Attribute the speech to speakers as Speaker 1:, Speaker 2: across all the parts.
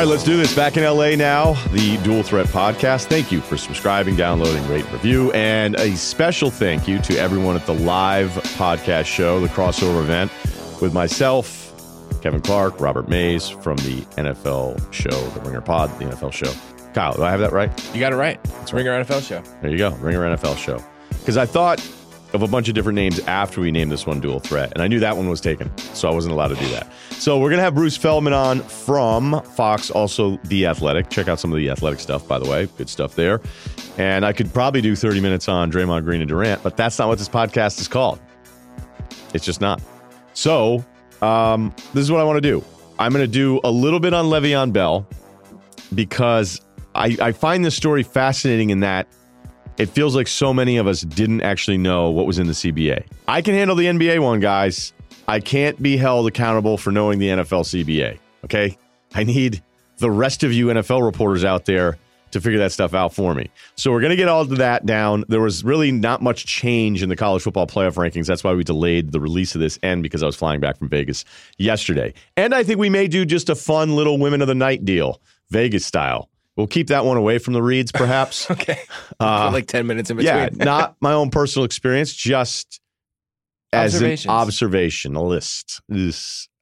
Speaker 1: right, let's do this. Back in LA now, the Dual Threat Podcast. Thank you for subscribing, downloading, rate, review, and a special thank you to everyone at the live podcast show, the crossover event, with myself, Kevin Clark, Robert Mays from the NFL show, the Ringer Pod, the NFL show. Kyle, do I have that right?
Speaker 2: You got it right. It's Ringer NFL show.
Speaker 1: There you go, Ringer NFL show. Because I thought of a bunch of different names after we named this one Dual Threat, and I knew that one was taken, so I wasn't allowed to do that. So we're gonna have Bruce Feldman on from Fox, also The Athletic. Check out some of the Athletic stuff, by the way, good stuff there. And I could probably do 30 minutes on Draymond Green and Durant, but that's not what this podcast is called. It's just not. So um, this is what I want to do. I'm going to do a little bit on Le'Veon Bell because I, I find this story fascinating in that it feels like so many of us didn't actually know what was in the CBA. I can handle the NBA one, guys. I can't be held accountable for knowing the NFL CBA. Okay. I need the rest of you NFL reporters out there to figure that stuff out for me. So we're going to get all of that down. There was really not much change in the college football playoff rankings. That's why we delayed the release of this and because I was flying back from Vegas yesterday. And I think we may do just a fun little women of the night deal, Vegas style. We'll keep that one away from the reads, perhaps.
Speaker 2: okay. Uh, like 10 minutes in between.
Speaker 1: Yeah, not my own personal experience, just as an observationalist.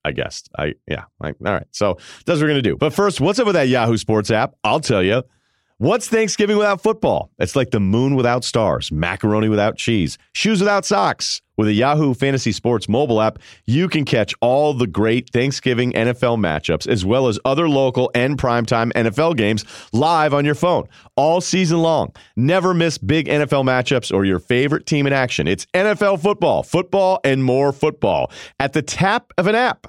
Speaker 1: I guess. I yeah. Like, all right. So that's what we're gonna do. But first, what's up with that Yahoo Sports app? I'll tell you. What's Thanksgiving without football? It's like the moon without stars, macaroni without cheese, shoes without socks. With a Yahoo Fantasy Sports mobile app, you can catch all the great Thanksgiving NFL matchups as well as other local and primetime NFL games live on your phone all season long. Never miss big NFL matchups or your favorite team in action. It's NFL football, football, and more football at the tap of an app.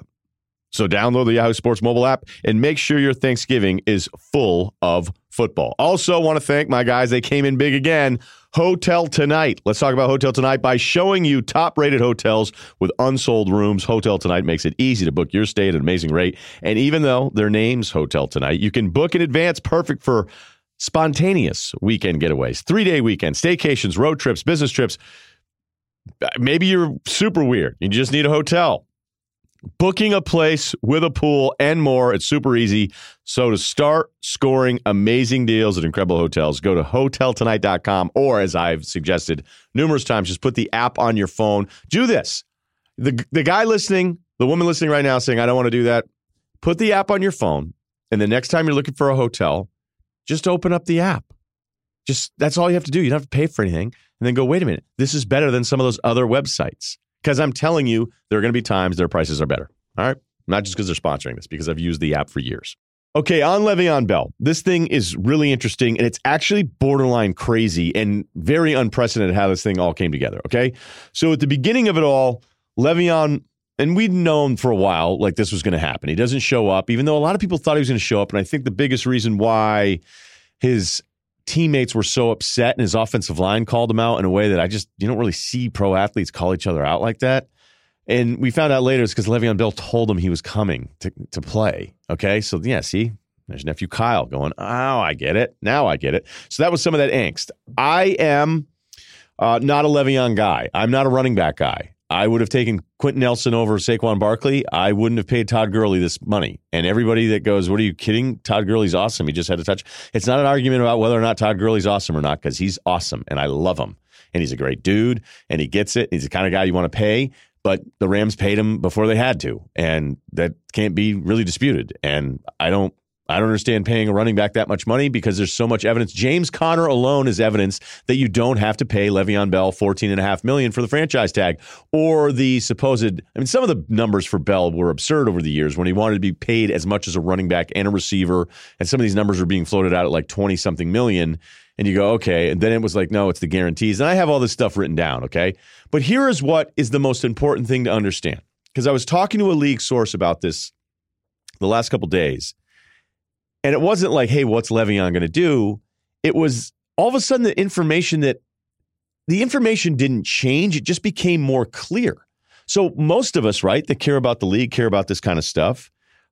Speaker 1: So download the Yahoo Sports mobile app and make sure your Thanksgiving is full of football. Also, want to thank my guys. They came in big again. Hotel Tonight. Let's talk about Hotel Tonight by showing you top rated hotels with unsold rooms. Hotel Tonight makes it easy to book your stay at an amazing rate. And even though their name's Hotel Tonight, you can book in advance, perfect for spontaneous weekend getaways, three day weekends, staycations, road trips, business trips. Uh, maybe you're super weird. You just need a hotel booking a place with a pool and more. It's super easy. So to start scoring amazing deals at incredible hotels, go to hoteltonight.com or as I've suggested numerous times, just put the app on your phone. Do this. The the guy listening, the woman listening right now saying I don't want to do that, put the app on your phone and the next time you're looking for a hotel, just open up the app. Just that's all you have to do. You don't have to pay for anything and then go, "Wait a minute. This is better than some of those other websites." Because I'm telling you, there are going to be times their prices are better. All right. Not just because they're sponsoring this, because I've used the app for years. Okay, on Le'Veon Bell. This thing is really interesting and it's actually borderline crazy and very unprecedented how this thing all came together. Okay. So at the beginning of it all, Le'Veon, and we'd known for a while like this was going to happen. He doesn't show up, even though a lot of people thought he was going to show up. And I think the biggest reason why his teammates were so upset and his offensive line called him out in a way that I just you don't really see pro athletes call each other out like that. And we found out later it's because Le'Veon Bell told him he was coming to, to play. Okay. So yeah, see, there's nephew Kyle going, Oh, I get it. Now I get it. So that was some of that angst. I am uh, not a Le'Veon guy. I'm not a running back guy. I would have taken Quenton Nelson over Saquon Barkley. I wouldn't have paid Todd Gurley this money. And everybody that goes, "What are you kidding? Todd Gurley's awesome. He just had a touch." It's not an argument about whether or not Todd Gurley's awesome or not because he's awesome and I love him and he's a great dude and he gets it. He's the kind of guy you want to pay. But the Rams paid him before they had to, and that can't be really disputed. And I don't I don't understand paying a running back that much money because there's so much evidence. James Conner alone is evidence that you don't have to pay Le'Veon Bell fourteen and a half million for the franchise tag or the supposed. I mean, some of the numbers for Bell were absurd over the years when he wanted to be paid as much as a running back and a receiver, and some of these numbers were being floated out at like twenty something million. And you go, okay. And then it was like, no, it's the guarantees. And I have all this stuff written down, okay? But here is what is the most important thing to understand. Because I was talking to a league source about this the last couple days and it wasn't like, hey, what's Le'Veon going to do? It was all of a sudden the information that the information didn't change. It just became more clear. So most of us, right, that care about the league, care about this kind of stuff,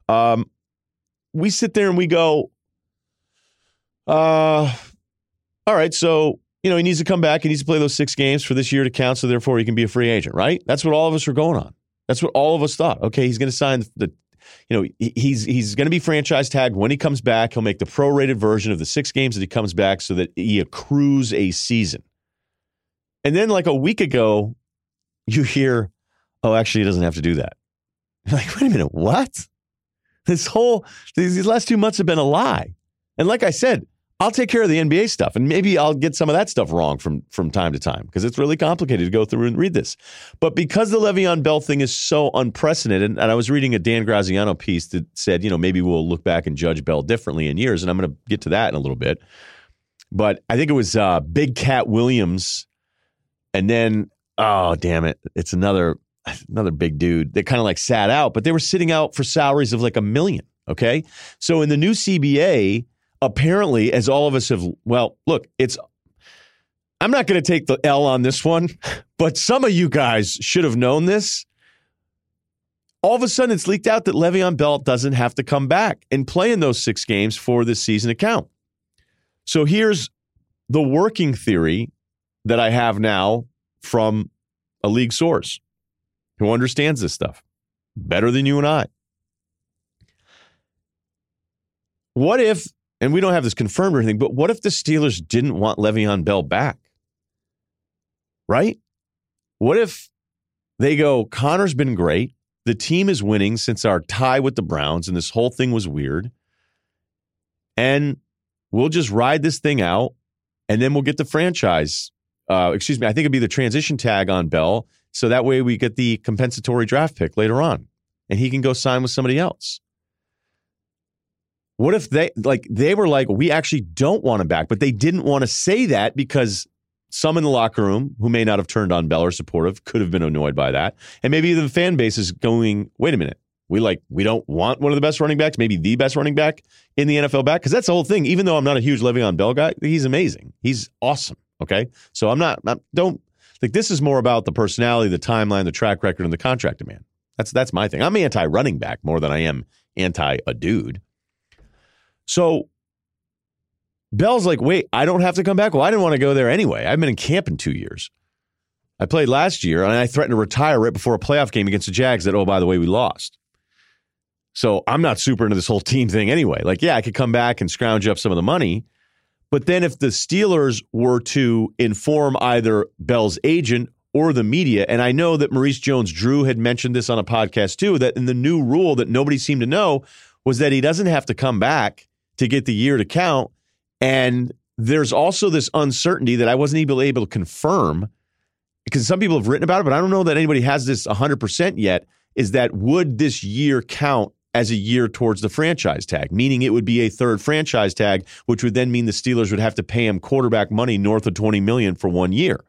Speaker 1: um, we sit there and we go, uh, all right, so you know he needs to come back. He needs to play those six games for this year to count. So therefore, he can be a free agent, right? That's what all of us were going on. That's what all of us thought. Okay, he's going to sign the you know, he's he's going to be franchise tagged when he comes back. He'll make the prorated version of the six games that he comes back, so that he accrues a season. And then, like a week ago, you hear, "Oh, actually, he doesn't have to do that." You're like, wait a minute, what? This whole these last two months have been a lie. And like I said, I'll take care of the NBA stuff, and maybe I'll get some of that stuff wrong from from time to time because it's really complicated to go through and read this. But because the Le'Veon Bell thing is so unprecedented, and I was reading a Dan Graziano piece that said, you know, maybe we'll look back and judge Bell differently in years, and I'm going to get to that in a little bit. But I think it was uh, Big Cat Williams, and then oh damn it, it's another another big dude that kind of like sat out, but they were sitting out for salaries of like a million. Okay, so in the new CBA apparently, as all of us have, well, look, it's, I'm not going to take the L on this one, but some of you guys should have known this. All of a sudden, it's leaked out that Le'Veon Bell doesn't have to come back and play in those six games for this season account. So here's the working theory that I have now from a league source who understands this stuff better than you and I. What if and we don't have this confirmed or anything, but what if the Steelers didn't want Le'Veon Bell back? Right? What if they go, Conner's been great. The team is winning since our tie with the Browns, and this whole thing was weird. And we'll just ride this thing out, and then we'll get the franchise. Uh, excuse me, I think it'd be the transition tag on Bell. So that way we get the compensatory draft pick later on, and he can go sign with somebody else. What if they like they were like, we actually don't want him back, but they didn't want to say that because some in the locker room who may not have turned on Bell or supportive could have been annoyed by that. And maybe the fan base is going, wait a minute. We like we don't want one of the best running backs, maybe the best running back in the NFL back. Because that's the whole thing. Even though I'm not a huge Le'Veon Bell guy, he's amazing. He's awesome. Okay. So I'm not, not don't like this is more about the personality, the timeline, the track record, and the contract demand. That's that's my thing. I'm anti running back more than I am anti a dude. So Bell's like, wait, I don't have to come back? Well, I didn't want to go there anyway. I've been in camp in two years. I played last year and I threatened to retire right before a playoff game against the Jags that, oh, by the way, we lost. So I'm not super into this whole team thing anyway. Like, yeah, I could come back and scrounge up some of the money. But then if the Steelers were to inform either Bell's agent or the media, and I know that Maurice Jones Drew had mentioned this on a podcast too, that in the new rule that nobody seemed to know was that he doesn't have to come back to get the year to count. And there's also this uncertainty that I wasn't able, able to confirm because some people have written about it, but I don't know that anybody has this 100% yet. Is that would this year count as a year towards the franchise tag, meaning it would be a third franchise tag, which would then mean the Steelers would have to pay him quarterback money north of 20 million for one year.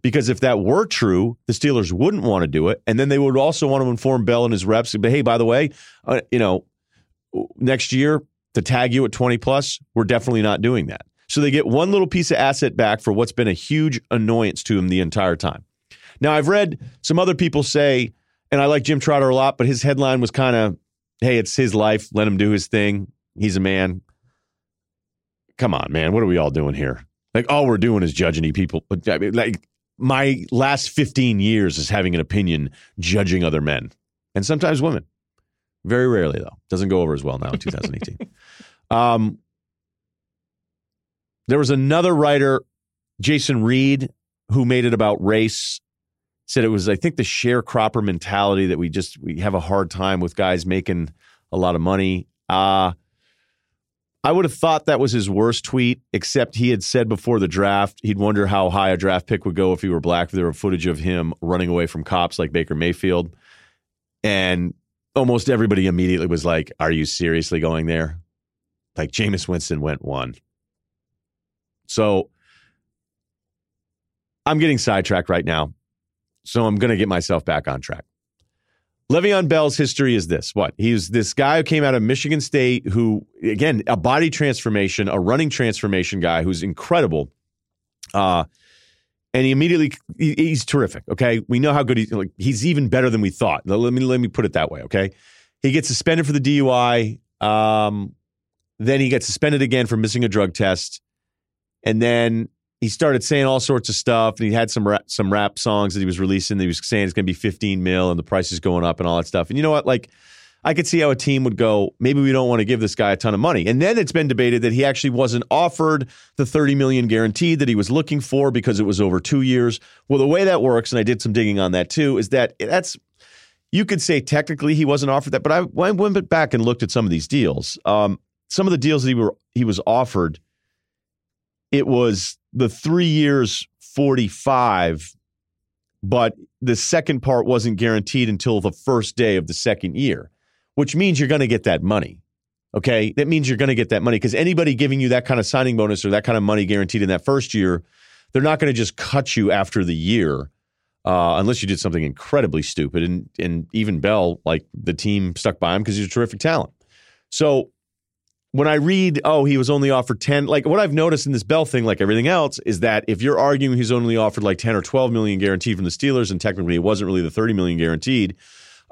Speaker 1: Because if that were true, the Steelers wouldn't want to do it, and then they would also want to inform Bell and his reps. But hey, by the way, uh, you know, next year to tag you at 20 plus, we're definitely not doing that. So they get one little piece of asset back for what's been a huge annoyance to him the entire time. Now, I've read some other people say, and I like Jim Trotter a lot, but his headline was kind of, hey, it's his life. Let him do his thing. He's a man. Come on, man. What are we all doing here? Like, all we're doing is judging people. Like, my last 15 years is having an opinion judging other men and sometimes women. Very rarely, though. Doesn't go over as well now in 2018. um, there was another writer, Jason Reid, who made it about race. Said it was, I think, the sharecropper mentality that we just we have a hard time with guys making a lot of money. Uh I would have thought that was his worst tweet, except he had said before the draft he'd wonder how high a draft pick would go if he were black. There were footage of him running away from cops like Baker Mayfield. And almost everybody immediately was like, Are you seriously going there? Like Jameis Winston went one. So I'm getting sidetracked right now. So I'm going to get myself back on track. Le'Veon Bell's history is this. What? He's this guy who came out of Michigan State who, again, a body transformation, a running transformation guy who's incredible. Uh, and he immediately he's terrific. Okay, we know how good he's. Like, he's even better than we thought. Let me let me put it that way. Okay, he gets suspended for the DUI. Um, then he gets suspended again for missing a drug test, and then he started saying all sorts of stuff. And he had some rap, some rap songs that he was releasing. That he was saying it's going to be 15 mil and the price is going up and all that stuff. And you know what? Like, I could see how a team would go, maybe we don't want to give this guy a ton of money. And then it's been debated that he actually wasn't offered the 30 million guaranteed that he was looking for because it was over 2 years. Well, the way that works and I did some digging on that too is that that's you could say technically he wasn't offered that, but I went back and looked at some of these deals. Um, some of the deals that he were he was offered it was the 3 years 45 but the second part wasn't guaranteed until the first day of the second year which means you're going to get that money. Okay. That means you're going to get that money because anybody giving you that kind of signing bonus or that kind of money guaranteed in that first year, they're not going to just cut you after the year. Uh, unless you did something incredibly stupid, and and even Bell, like the team stuck by him because he's a terrific talent. So when I read, oh, he was only offered 10, like what I've noticed in this Bell thing, like everything else, is that if you're arguing he's only offered like 10 or 12 million guaranteed from the Steelers, and technically it wasn't really the 30 million guaranteed,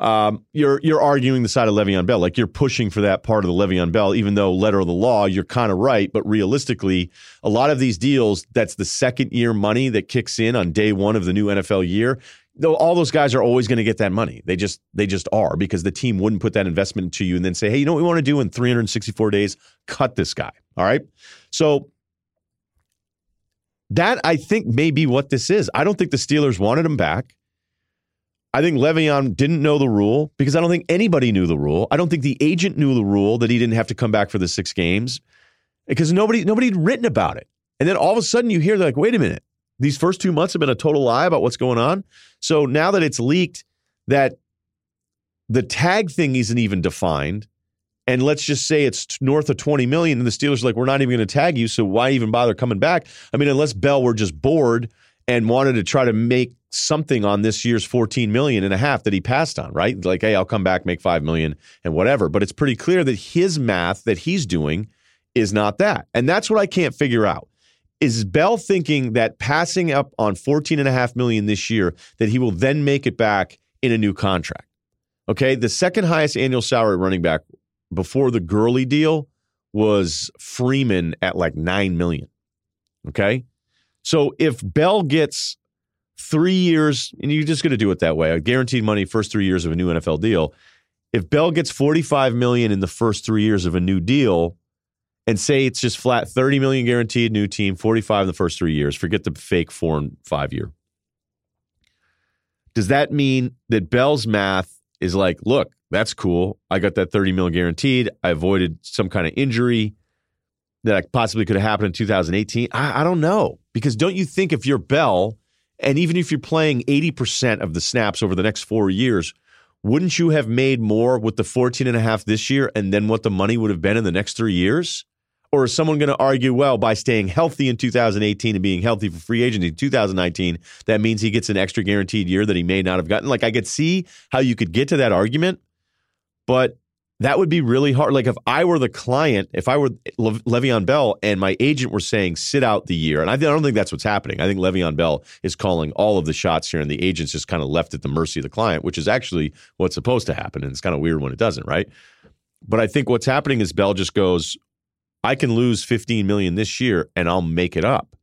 Speaker 1: um, you're you're arguing the side of Le'Veon Bell, like you're pushing for that part of the Le'Veon Bell, even though letter of the law, you're kind of right. But realistically, a lot of these deals, that's the second year money that kicks in on day one of the new NFL year. Though all those guys are always going to get that money, they just they just are because the team wouldn't put that investment into you and then say, hey, you know what we want to do in 364 days? Cut this guy. All right, so that I think may be what this is. I don't think the Steelers wanted him back. I think Le'Veon didn't know the rule because I don't think anybody knew the rule. I don't think the agent knew the rule that he didn't have to come back for the six games because nobody nobody had written about it. And then all of a sudden you hear like, wait a minute, these first two months have been a total lie about what's going on. So now that it's leaked that the tag thing isn't even defined, and let's just say it's north of 20 million, and the Steelers are like, we're not even going to tag you, so why even bother coming back? I mean, unless Bell were just bored and wanted to try to make something on this year's 14 million and a half that he passed on, right? Like, hey, I'll come back, make 5 million and whatever. But it's pretty clear that his math that he's doing is not that. And that's what I can't figure out. Is Bell thinking that passing up on 14 and a half million this year that he will then make it back in a new contract? Okay, the second highest annual salary running back before the Gurley deal was Freeman at like 9 million. Okay? So if Bell gets three years, and you're just going to do it that way, guaranteed money first three years of a new NFL deal. If Bell gets 45 million in the first three years of a new deal, and say it's just flat 30 million guaranteed new team, 45 in the first three years, forget the fake four and five year. Does that mean that Bell's math is like, look, that's cool. I got that 30 million guaranteed. I avoided some kind of injury that possibly could have happened in 2018. I, I don't know. Because don't you think if you're Bell and even if you're playing 80% of the snaps over the next four years, wouldn't you have made more with the 14 and a half this year and then what the money would have been in the next three years? Or is someone going to argue, well, by staying healthy in 2018 and being healthy for free agency in 2019, that means he gets an extra guaranteed year that he may not have gotten? Like, I could see how you could get to that argument, but that would be really hard. Like if I were the client, if I were Le- Le'Veon Bell and my agent were saying sit out the year, and I, I, don't think that's what's happening. I think Le'Veon Bell is calling all of the shots here, and the agent's just kind of left at the mercy of the client, which is actually what's supposed to happen. And it's kind of weird when it doesn't, right? But I think what's happening is Bell just goes, I can lose 15 million this year, and I'll make it up.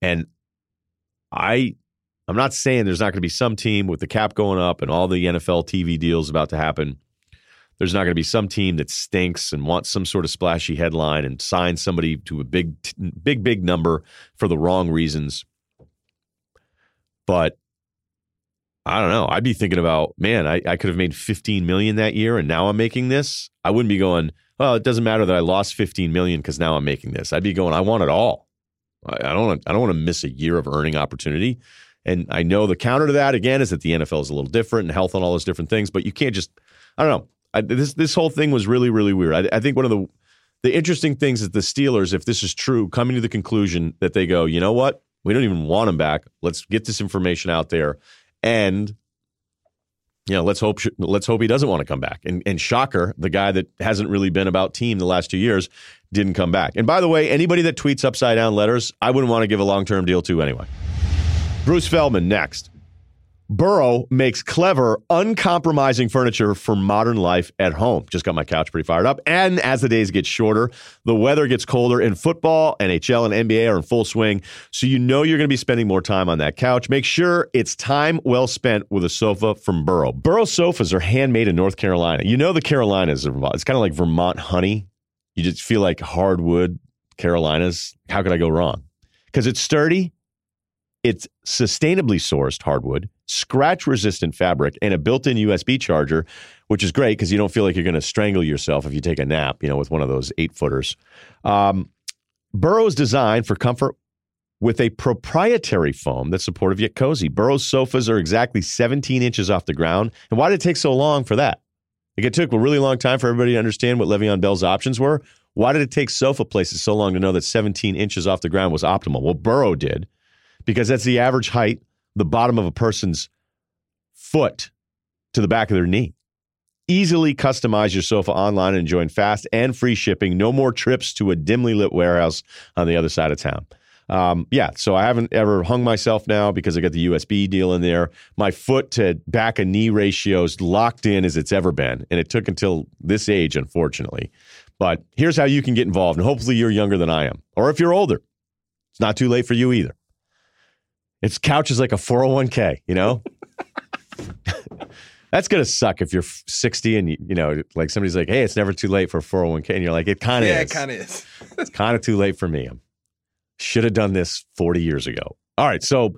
Speaker 1: And I I'm not saying there's not going to be some team with the cap going up and all the NFL TV deals about to happen there's not going to be some team that stinks and wants some sort of splashy headline and signs somebody to a big, big, big number for the wrong reasons. But I don't know. I'd be thinking about, man, I, I could have made 15 million that year and now I'm making this. I wouldn't be going, well, it doesn't matter that I lost 15 million because now I'm making this. I'd be going, I want it all. I, I don't I don't want to miss a year of earning opportunity. And I know the counter to that again is that the NFL is a little different and health and all those different things, but you can't just I don't know. I, this this whole thing was really really weird. I, I think one of the the interesting things is the Steelers, if this is true, coming to the conclusion that they go, you know what, we don't even want him back. Let's get this information out there, and you know, let's hope let's hope he doesn't want to come back. And and shocker, the guy that hasn't really been about team the last two years didn't come back. And by the way, anybody that tweets upside down letters, I wouldn't want to give a long term deal to anyway. Bruce Feldman next. Burrow makes clever, uncompromising furniture for modern life at home. Just got my couch pretty fired up. And as the days get shorter, the weather gets colder in football, NHL, and NBA are in full swing. So you know you're going to be spending more time on that couch. Make sure it's time well spent with a sofa from Burrow. Burrow sofas are handmade in North Carolina. You know the Carolinas are involved. It's kind of like Vermont honey. You just feel like hardwood Carolinas. How could I go wrong? Because it's sturdy, it's sustainably sourced hardwood scratch resistant fabric, and a built in USB charger, which is great because you don't feel like you're going to strangle yourself if you take a nap, you know, with one of those eight footers. Um, Burrow's designed for comfort with a proprietary foam that's supportive yet cozy. Burrow's sofas are exactly 17 inches off the ground. And why did it take so long for that? Like it took a really long time for everybody to understand what Le'Veon Bell's options were. Why did it take sofa places so long to know that 17 inches off the ground was optimal? Well, Burrow did because that's the average height the bottom of a person's foot to the back of their knee. Easily customize your sofa online and join fast and free shipping. No more trips to a dimly lit warehouse on the other side of town. Um, yeah, so I haven't ever hung myself now because I got the USB deal in there. My foot to back and knee ratio is locked in as it's ever been, and it took until this age, unfortunately. But here's how you can get involved, and hopefully you're younger than I am, or if you're older, it's not too late for you either. Its couch is like a 401k, you know? That's going to suck if you're 60 and, you, you know, like somebody's like, hey, it's never too late for a 401k. And you're like, it kind of
Speaker 2: yeah,
Speaker 1: is.
Speaker 2: Yeah, it kind of is.
Speaker 1: it's kind of too late for me. I should have done this 40 years ago. All right. So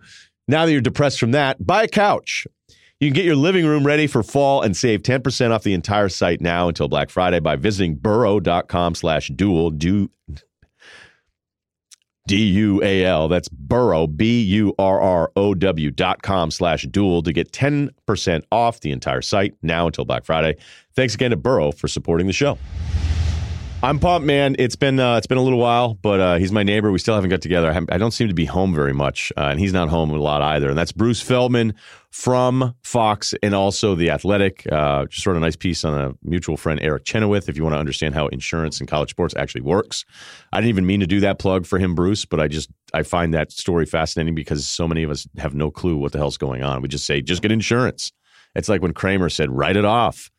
Speaker 1: now that you're depressed from that, buy a couch. You can get your living room ready for fall and save 10% off the entire site now until Black Friday by visiting burrow.com slash dual. Do D U A L. That's Burrow, B U R R O W dot com slash dual to get 10% off the entire site now until Black Friday. Thanks again to Burrow for supporting the show. I'm pumped, man. It's been uh, it's been a little while, but uh, he's my neighbor. We still haven't got together. I, I don't seem to be home very much, uh, and he's not home a lot either. And that's Bruce Feldman from Fox and also the Athletic. Uh, just wrote a nice piece on a mutual friend, Eric Chenoweth. If you want to understand how insurance in college sports actually works, I didn't even mean to do that plug for him, Bruce, but I just I find that story fascinating because so many of us have no clue what the hell's going on. We just say just get insurance. It's like when Kramer said write it off,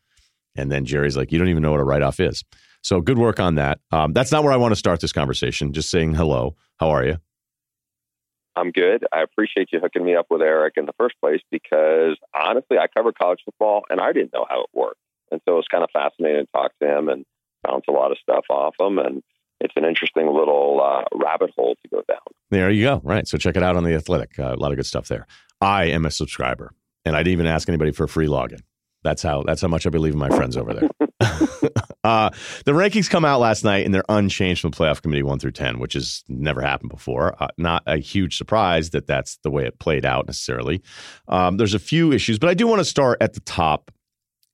Speaker 1: and then Jerry's like, you don't even know what a write off is. So good work on that. Um, that's not where I want to start this conversation. Just saying hello. How are you?
Speaker 3: I'm good. I appreciate you hooking me up with Eric in the first place because honestly, I covered college football and I didn't know how it worked. And so it was kind of fascinating to talk to him and bounce a lot of stuff off him. And it's an interesting little uh, rabbit hole to go down.
Speaker 1: There you go. Right. So check it out on The Athletic. Uh, a lot of good stuff there. I am a subscriber and I didn't even ask anybody for a free login. That's how that's how much I believe in my friends over there. uh, the rankings come out last night and they're unchanged from playoff committee one through ten, which has never happened before. Uh, not a huge surprise that that's the way it played out necessarily. Um, there's a few issues, but I do want to start at the top.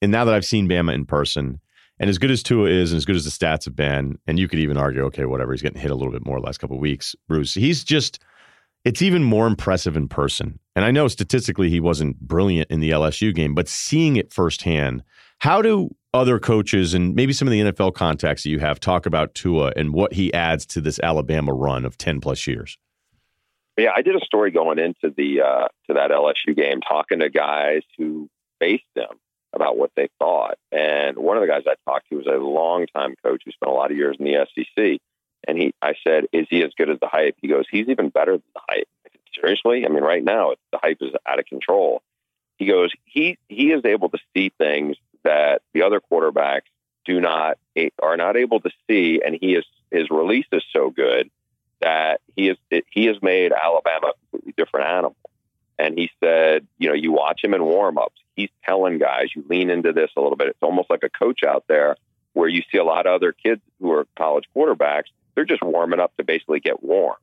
Speaker 1: And now that I've seen Bama in person, and as good as Tua is, and as good as the stats have been, and you could even argue, okay, whatever, he's getting hit a little bit more last couple weeks. Bruce, he's just it's even more impressive in person. And I know statistically he wasn't brilliant in the LSU game, but seeing it firsthand, how do other coaches and maybe some of the NFL contacts that you have talk about Tua and what he adds to this Alabama run of 10 plus years?
Speaker 3: Yeah, I did a story going into the uh, to that LSU game, talking to guys who faced them about what they thought. And one of the guys I talked to was a longtime coach who spent a lot of years in the SEC. And he, I said, is he as good as the hype? He goes, he's even better than the hype. Seriously? I mean, right now the hype is out of control. He goes, he he is able to see things that the other quarterbacks do not are not able to see, and he is his release is so good that he is he has made Alabama a completely different animal. And he said, you know, you watch him in warmups. He's telling guys, you lean into this a little bit. It's almost like a coach out there where you see a lot of other kids who are college quarterbacks they're just warming up to basically get warm.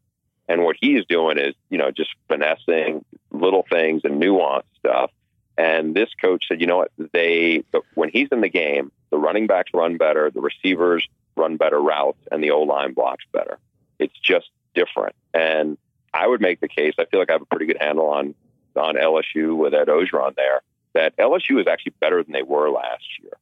Speaker 3: And what he's doing is, you know, just finessing little things and nuanced stuff. And this coach said, you know what? They, when he's in the game, the running backs run better, the receivers run better routes, and the O line blocks better. It's just different. And I would make the case. I feel like I have a pretty good handle on on LSU with Ed Orgeron there. That LSU is actually better than they were last year,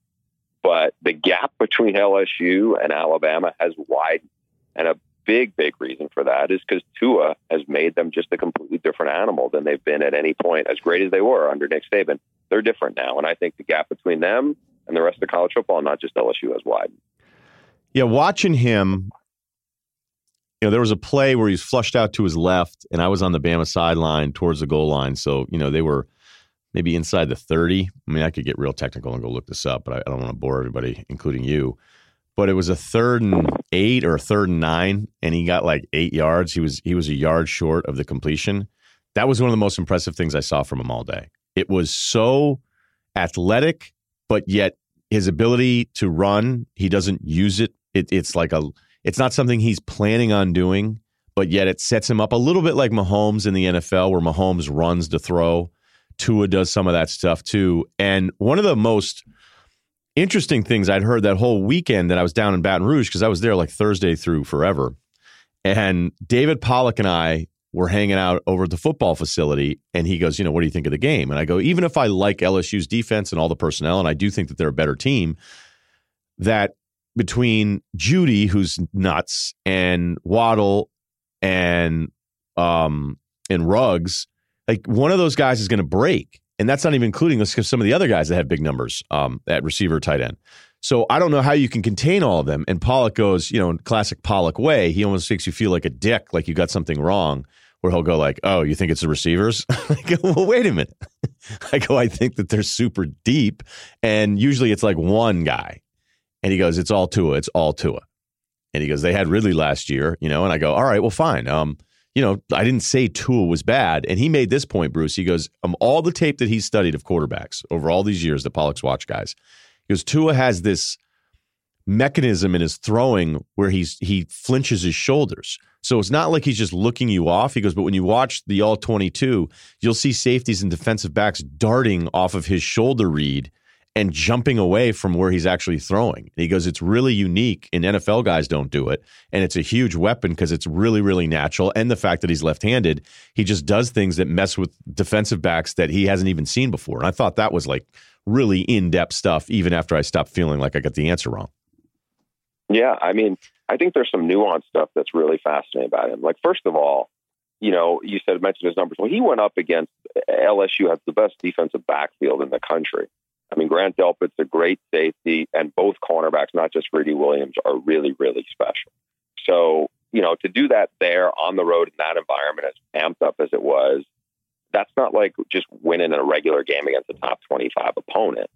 Speaker 3: but the gap between LSU and Alabama has widened and a big, big reason for that is because Tua has made them just a completely different animal than they've been at any point. As great as they were under Nick Saban, they're different now. And I think the gap between them and the rest of college football, not just LSU, has widened.
Speaker 1: Yeah, watching him, you know, there was a play where he's flushed out to his left, and I was on the Bama sideline towards the goal line. So, you know, they were maybe inside the 30. I mean, I could get real technical and go look this up, but I, don't want to bore everybody, including you. But it was a third and eight or a third and nine, and he got like eight yards. He was he was a yard short of the completion. That was one of the most impressive things I saw from him all day. It was so athletic, but yet his ability to run, he doesn't use it. it. It's like a it's not something he's planning on doing, but yet it sets him up a little bit like Mahomes in the NFL, where Mahomes runs to throw Tua does some of that stuff too. And one of the most interesting things I'd heard that whole weekend that I was down in Baton Rouge, because I was there like Thursday through forever. And David Pollack and I were hanging out over at the football facility. And he goes, You know, what do you think of the game? And I go, Even if I like LSU's defense and all the personnel, and I do think that they're a better team, that between Jeudy, who's nuts, and Waddle and um and Ruggs, like one of those guys is going to break. And that's not even including some of the other guys that have big numbers um, at receiver, tight end. So I don't know how you can contain all of them. And Pollack goes, you know, in classic Pollack way, he almost makes you feel like a dick, like you got something wrong. Where he'll go like, "Oh, you think it's the receivers?" I go, "Well, wait a minute." I go, "I think that they're super deep, and usually it's like one guy." And he goes, "It's all Tua. It's all Tua." And he goes, "They had Ridley last year, you know." And I go, "All right, well, fine. Um, you know, I didn't say Tua was bad. And he made this point, Bruce. He goes, um, all the tape that he's studied of quarterbacks over all these years, the Pollack's watch guys, he goes, Tua has this mechanism in his throwing where he's he flinches his shoulders. So it's not like he's just looking you off. He goes, but when you watch the all 22, you'll see safeties and defensive backs darting off of his shoulder read and jumping away from where he's actually throwing. And he goes, it's really unique, and NFL guys don't do it. And it's a huge weapon because it's really, really natural. And the fact that he's left handed, he just does things that mess with defensive backs that he hasn't even seen before. And I thought that was like really in depth stuff, even after I stopped feeling like I got the answer wrong.
Speaker 3: Yeah. I mean, I think there's some nuanced stuff that's really fascinating about him. Like, first of all, you know, you said mentioned his numbers. Well, he went up against LSU has the best defensive backfield in the country. I mean, Grant Delpit's a great safety, and both cornerbacks, not just Greedy Williams, are really, really special. So, you know, to do that there on the road in that environment, as amped up as it was, that's not like just winning a regular game against a top 25 opponent.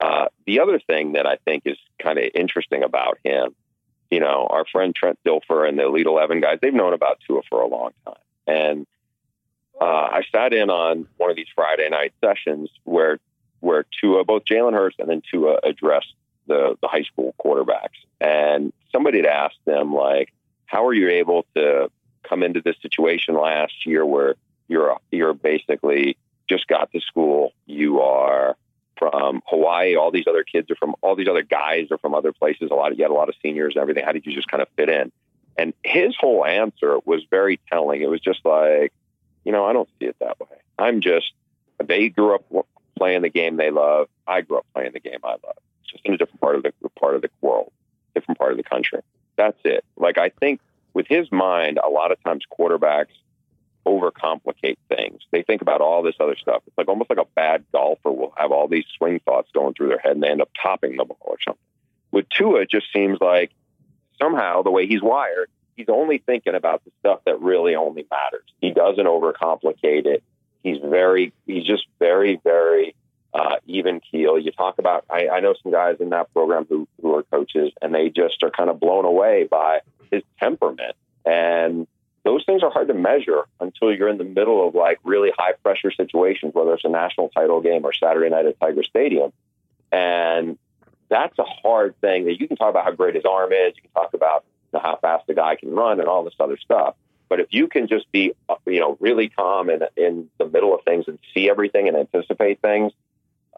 Speaker 3: Uh, the other thing that I think is kind of interesting about him, you know, our friend Trent Dilfer and the Elite 11 guys, they've known about Tua for a long time. And uh, I sat in on one of these Friday night sessions where where Tua, both Jalen Hurts and then Tua addressed the, the high school quarterbacks. And somebody had asked them, like, how are you able to come into this situation last year where you're you're basically just got to school, you are from Hawaii, all these other kids are from all these other guys are from other places. A lot of you had a lot of seniors and everything. How did you just kind of fit in? And his whole answer was very telling. It was just like, you know, I don't see it that way. I'm just they grew up playing the game they love. I grew up playing the game I love. It's just in a different part of the part of the world, different part of the country. That's it. Like I think with his mind, a lot of times quarterbacks overcomplicate things. They think about all this other stuff. It's like almost like a bad golfer will have all these swing thoughts going through their head and they end up topping the ball or something. With Tua, it just seems like somehow the way he's wired, he's only thinking about the stuff that really only matters. He doesn't overcomplicate it. He's very, he's just very, very uh, even keel. You talk about, I, I know some guys in that program who, who are coaches, and they just are kind of blown away by his temperament. And those things are hard to measure until you're in the middle of like really high pressure situations, whether it's a national title game or Saturday night at Tiger Stadium. And that's a hard thing that you can talk about how great his arm is. You can talk about you know, how fast the guy can run and all this other stuff. But if you can just be, uh, you know, really calm and in the middle of things and see everything and anticipate things,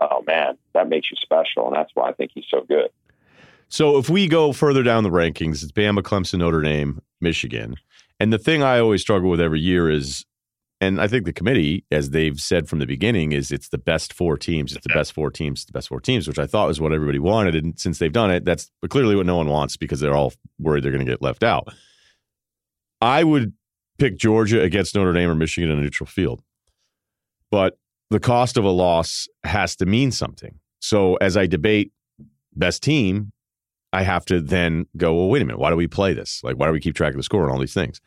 Speaker 3: oh man, that makes you special, and that's why I think he's so good.
Speaker 1: So if we go further down the rankings, it's Bama, Clemson, Notre Dame, Michigan, and the thing I always struggle with every year is, and I think the committee, as they've said from the beginning, is it's the best four teams. It's the best four teams. it's The best four teams, which I thought was what everybody wanted, and since they've done it, that's clearly what no one wants because they're all worried they're going to get left out. I would pick Georgia against Notre Dame or Michigan in a neutral field. But the cost of a loss has to mean something. So as I debate best team, I have to then go, well, wait a minute, why do we play this? Like, why do we keep track of the score and all these things?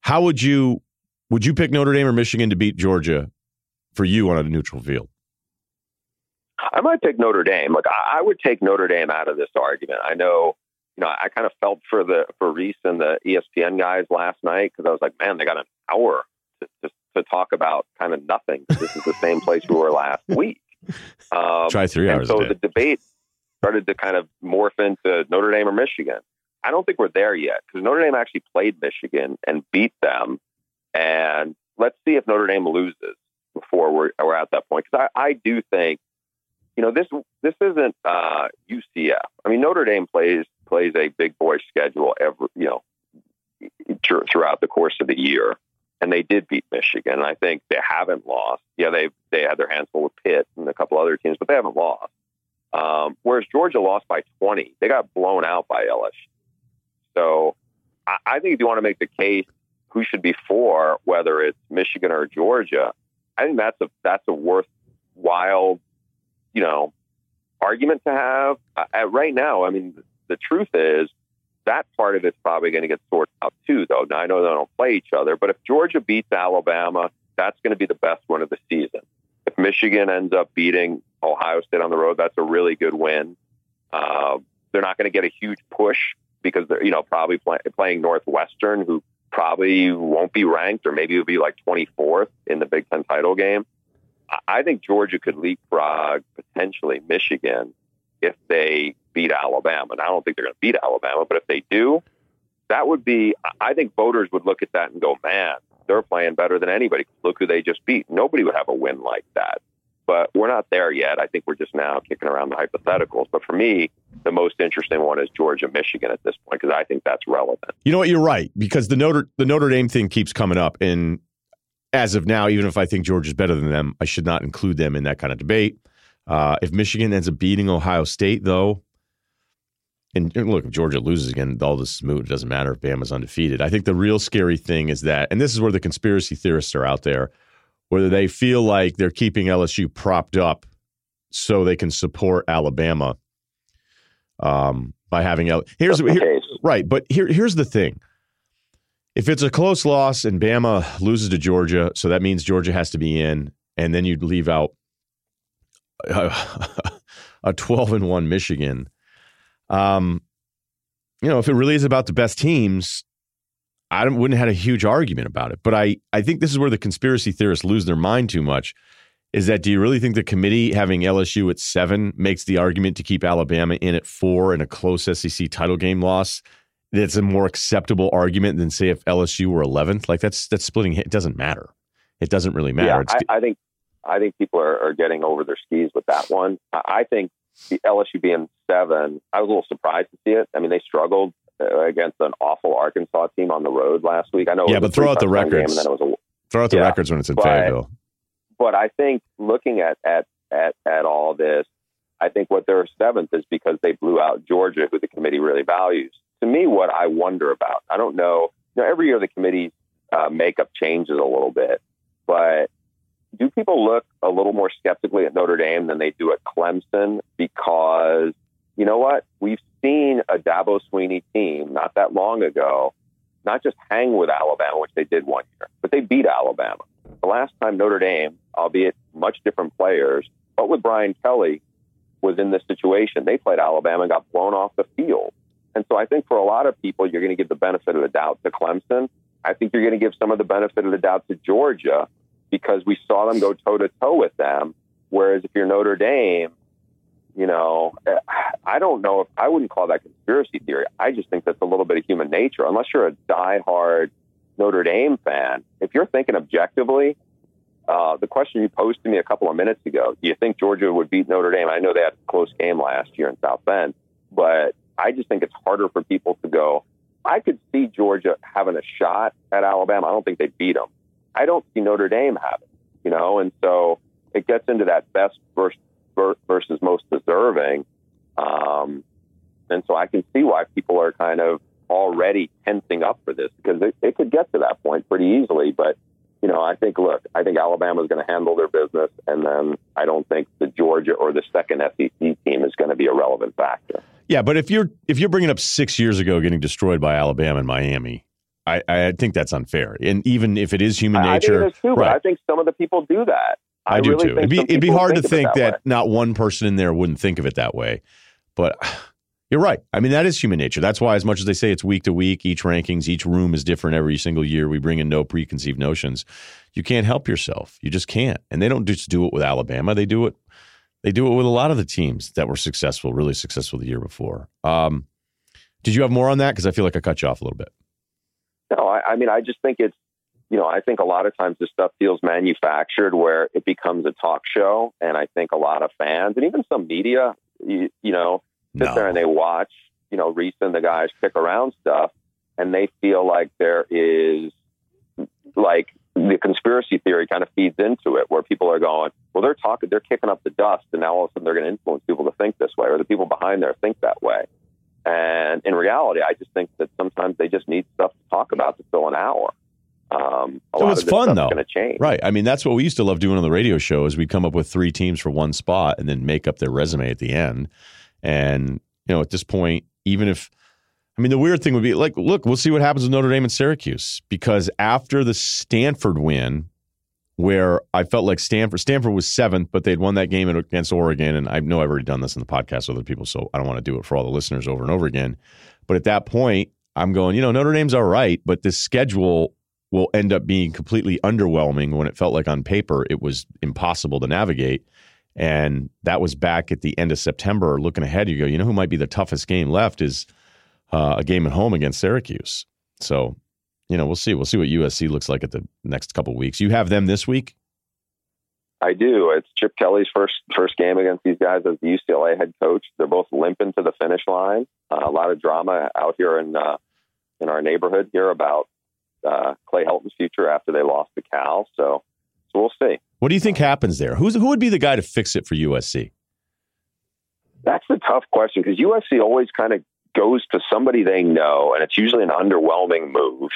Speaker 1: How would you would you pick Notre Dame or Michigan to beat Georgia for you on a neutral field?
Speaker 3: I might pick Notre Dame. Like I would take Notre Dame out of this argument. I know, you know, I kind of felt for the for Rece and the ESPN guys last night because I was like, man, they got an hour to, to, to talk about kind of nothing. This is the same place we were last week.
Speaker 1: Um, Try three hours.
Speaker 3: so the debate started to kind of morph into Notre Dame or Michigan. I don't think we're there yet because Notre Dame actually played Michigan and beat them. And let's see if Notre Dame loses before we're, we're at that point. Because I, I do think, you know, this this isn't uh, UCF. I mean, Notre Dame plays plays a big boy schedule every you know throughout the course of the year, and they did beat Michigan. I think they haven't lost. Yeah, they they had their hands full with Pitt and a couple other teams, but they haven't lost. Um, whereas Georgia lost by 20, they got blown out by LSU. So I, I think if you want to make the case who should be for, whether it's Michigan or Georgia, I think that's a that's a worthwhile, you know, argument to have. Uh, right now, I mean, the truth is that part of it's probably going to get sorted out too. Though now I know they don't play each other, but if Georgia beats Alabama, that's going to be the best one of the season. If Michigan ends up beating Ohio State on the road, that's a really good win. Uh, they're not going to get a huge push because they're you know probably play, playing Northwestern, who probably won't be ranked, or maybe it'll be like 24th in the Big Ten title game. I think Georgia could leapfrog potentially Michigan if they beat Alabama. And I don't think they're going to beat Alabama, but if they do, that would be, I think voters would look at that and go, man, they're playing better than anybody. Look who they just beat. Nobody would have a win like that but we're not there yet. I think we're just now kicking around the hypotheticals. But for me, the most interesting one is Georgia, Michigan at this point because I think that's relevant.
Speaker 1: You know what? You're right because the Notre the Notre Dame thing keeps coming up, and as of now, even if I think Georgia's better than them, I should not include them in that kind of debate. Uh, if Michigan ends up beating Ohio State, though, and look, if Georgia loses again, all this is moot. It doesn't matter if Bama's undefeated. I think the real scary thing is that, and this is where the conspiracy theorists are out there whether they feel like they're keeping LSU propped up so they can support Alabama um, by having L. Here's here, right, but here here's the thing: if it's a close loss and Bama loses to Georgia, so that means Georgia has to be in, and then you'd leave out a twelve and one Michigan. Um, you know, if it really is about the best teams, I wouldn't have had a huge argument about it. But I, I think this is where the conspiracy theorists lose their mind too much. Is that do you really think the committee having LSU at seven makes the argument to keep Alabama in at four in a close SEC title game loss? That's a more acceptable argument than say if LSU were eleventh. Like that's that's splitting. It doesn't matter. It doesn't really matter.
Speaker 3: Yeah, I, I, think I think people are, are, getting over their skis with that one. I think LSU being seven, I was a little surprised to see it. I mean, they struggled uh, against an awful Arkansas team on the road last week. I know.
Speaker 1: Yeah, but throw out the records. A, throw out the yeah, records when it's in but, Fayetteville.
Speaker 3: But I think looking at at at at all this, I think what they're seventh is because they blew out Georgia, who the committee really values. To me, what I wonder about, I don't know. You know, every year the committee's uh, makeup changes a little bit, but do people look a little more skeptically at Notre Dame than they do at Clemson? Because you know what? We've seen a Dabo Swinney team not that long ago not just hang with Alabama, which they did one year, but they beat Alabama. The last time Notre Dame, albeit much different players, but with Brian Kelly, was in this situation. They played Alabama and got blown off the field. And so I think for a lot of people, you're going to give the benefit of the doubt to Clemson. I think you're going to give some of the benefit of the doubt to Georgia because we saw them go toe to toe with them. Whereas if you're Notre Dame, you know, I don't know if I wouldn't call that conspiracy theory. I just think that's a little bit of human nature. Unless you're a diehard Notre Dame fan, if you're thinking objectively, uh, the question you posed to me a couple of minutes ago, do you think Georgia would beat Notre Dame? I know they had a close game last year in South Bend, but I just think it's harder for people to go. I could see Georgia having a shot at Alabama. I don't think they beat them. I don't see Notre Dame having, you know, and so it gets into that best versus most deserving. Um, and so I can see why people are kind of already tensing up for this because it, it could get to that point pretty easily. But you know, I think look, I think Alabama is going to handle their business, and then I don't think the Georgia or the second SEC team is going to be a relevant factor.
Speaker 1: Yeah, but if you're if you're bringing up six years ago getting destroyed by Alabama and Miami, I, I think that's unfair. And even if it is human nature,
Speaker 3: I think too, right. I think some of the people do that.
Speaker 1: I,
Speaker 3: I
Speaker 1: do
Speaker 3: really
Speaker 1: too. It'd be, it'd be hard to think that, that not one person in there wouldn't think of it that way. But you're right. I mean, that is human nature. That's why, as much as they say it's week to week, each rankings, each room is different every single year. We bring in no preconceived notions. You can't help yourself. You just can't. And they don't just do it with Alabama. They do it. They do it with a lot of the teams that were successful, really successful the year before. Um, did you have more on that? Because I feel like I cut you off a little bit.
Speaker 3: No, I, I mean, I just think it's you know, I think a lot of times this stuff feels manufactured where it becomes a talk show. And I think a lot of fans and even some media, you, you know, sit no. there and they watch, you know, Rece and the guys pick around stuff and they feel like there is like the conspiracy theory kind of feeds into it where people are going, well, they're talking, they're kicking up the dust and now all of a sudden they're going to influence people to think this way or the people behind there think that way. And in reality, I just think that sometimes they just need stuff to talk about to fill an hour. Um,
Speaker 1: so it's fun though.
Speaker 3: Going to change,
Speaker 1: right? I mean, that's what we used to love doing on the radio show. Is we'd come up with three teams for one spot and then make up their resume at the end. And you know, at this point, even if I mean, the weird thing would be like, look, we'll see what happens with Notre Dame and Syracuse because after the Stanford win, where I felt like Stanford Stanford was seventh, but they'd won that game against Oregon, and I know I've already done this in the podcast with other people, so I don't want to do it for all the listeners over and over again. But at that point, I'm going, you know, Notre Dame's all right, but this schedule will end up being completely underwhelming when it felt like on paper it was impossible to navigate. And that was back at the end of September. Looking ahead, you go, you know who might be the toughest game left is uh, a game at home against Syracuse. So, you know, we'll see. We'll see what USC looks like at the next couple weeks. You have them this week.
Speaker 3: I do. It's Chip Kelly's first first game against these guys as the UCLA head coach. They're both limping to the finish line. Uh, a lot of drama out here in uh, in our neighborhood here about uh, Clay Helton's future after they lost to Cal. So, so we'll see.
Speaker 1: What do you think happens there? Who's who would be the guy to fix it for USC?
Speaker 3: That's a tough question because USC always kind of goes to somebody they know, and it's usually an underwhelming move.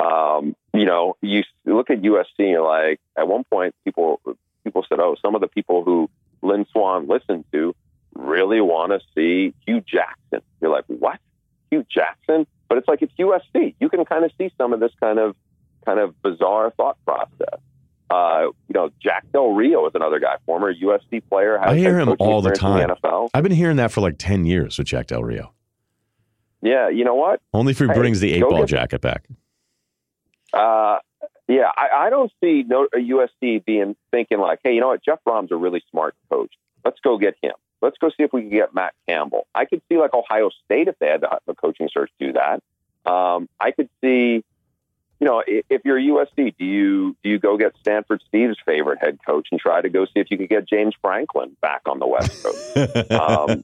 Speaker 3: Um, you know, you look at USC, and you're like, at one point, people people said, "Oh, some of the people who Lynn Swann listened to really want to see Hue Jackson." You're like, "What? Hue Jackson?" But it's like it's USC. You can kind of see some of this kind of kind of bizarre thought process. Uh, you know, Jack Del Rio is another guy, former USC player.
Speaker 1: I hear him all the time. The NFL. I've been hearing that for like ten years with Jack Del Rio.
Speaker 3: Yeah, you know what?
Speaker 1: Only if he brings the eight ball jacket back.
Speaker 3: Uh, yeah, I, I don't see no, USC being thinking like, hey, you know what? Jeff Brohm's a really smart coach. Let's go get him. Let's go see if we can get Matt Campbell. I could see like Ohio State if they had the, the coaching search do that. Um, I could see, you know, if, if you're USC, do you do you go get Stanford Steve's favorite head coach and try to go see if you could get James Franklin back on the West Coast? um,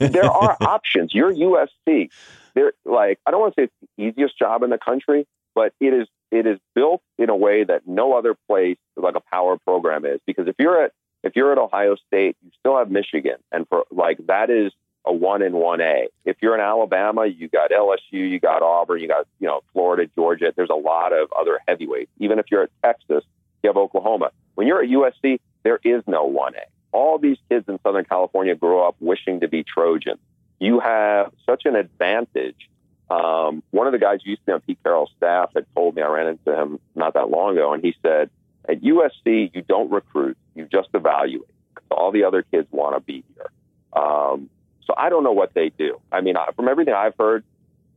Speaker 3: there are options. You're USC. There, like I don't want to say it's the easiest job in the country, but it is it is built in a way that no other place like a power program is. Because if you're at if you're at Ohio State, you still have Michigan, and for like that is a one in one A. If you're in Alabama, you got LSU, you got Auburn, you got you know Florida, Georgia. There's a lot of other heavyweights. Even if you're at Texas, you have Oklahoma. When you're at USC, there is no one A. All these kids in Southern California grow up wishing to be Trojans. You have such an advantage. Um, one of the guys used to be on Pete Carroll's staff had told me I ran into him not that long ago, and he said, "At USC, you don't recruit you just evaluate. All the other kids want to be here. Um, so I don't know what they do. I mean, from everything I've heard,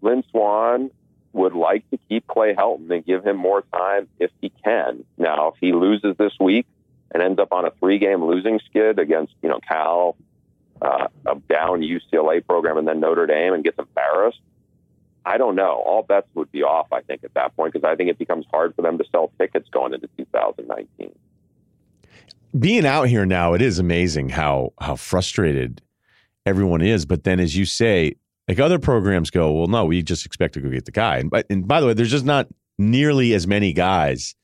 Speaker 3: Lynn Swann would like to keep Clay Helton and give him more time if he can. Now, if he loses this week and ends up on a three-game losing skid against, you know, Cal, uh, a down UCLA program, and then Notre Dame, and gets embarrassed, I don't know. All bets would be off, I think, at that point, because I think it becomes hard for them to sell tickets going into 2019
Speaker 1: being out here now, it is amazing how how frustrated everyone is. But then, as you say, like other programs go, well, no, we just expect to go get the guy. And but and by the way, there's just not nearly as many guys.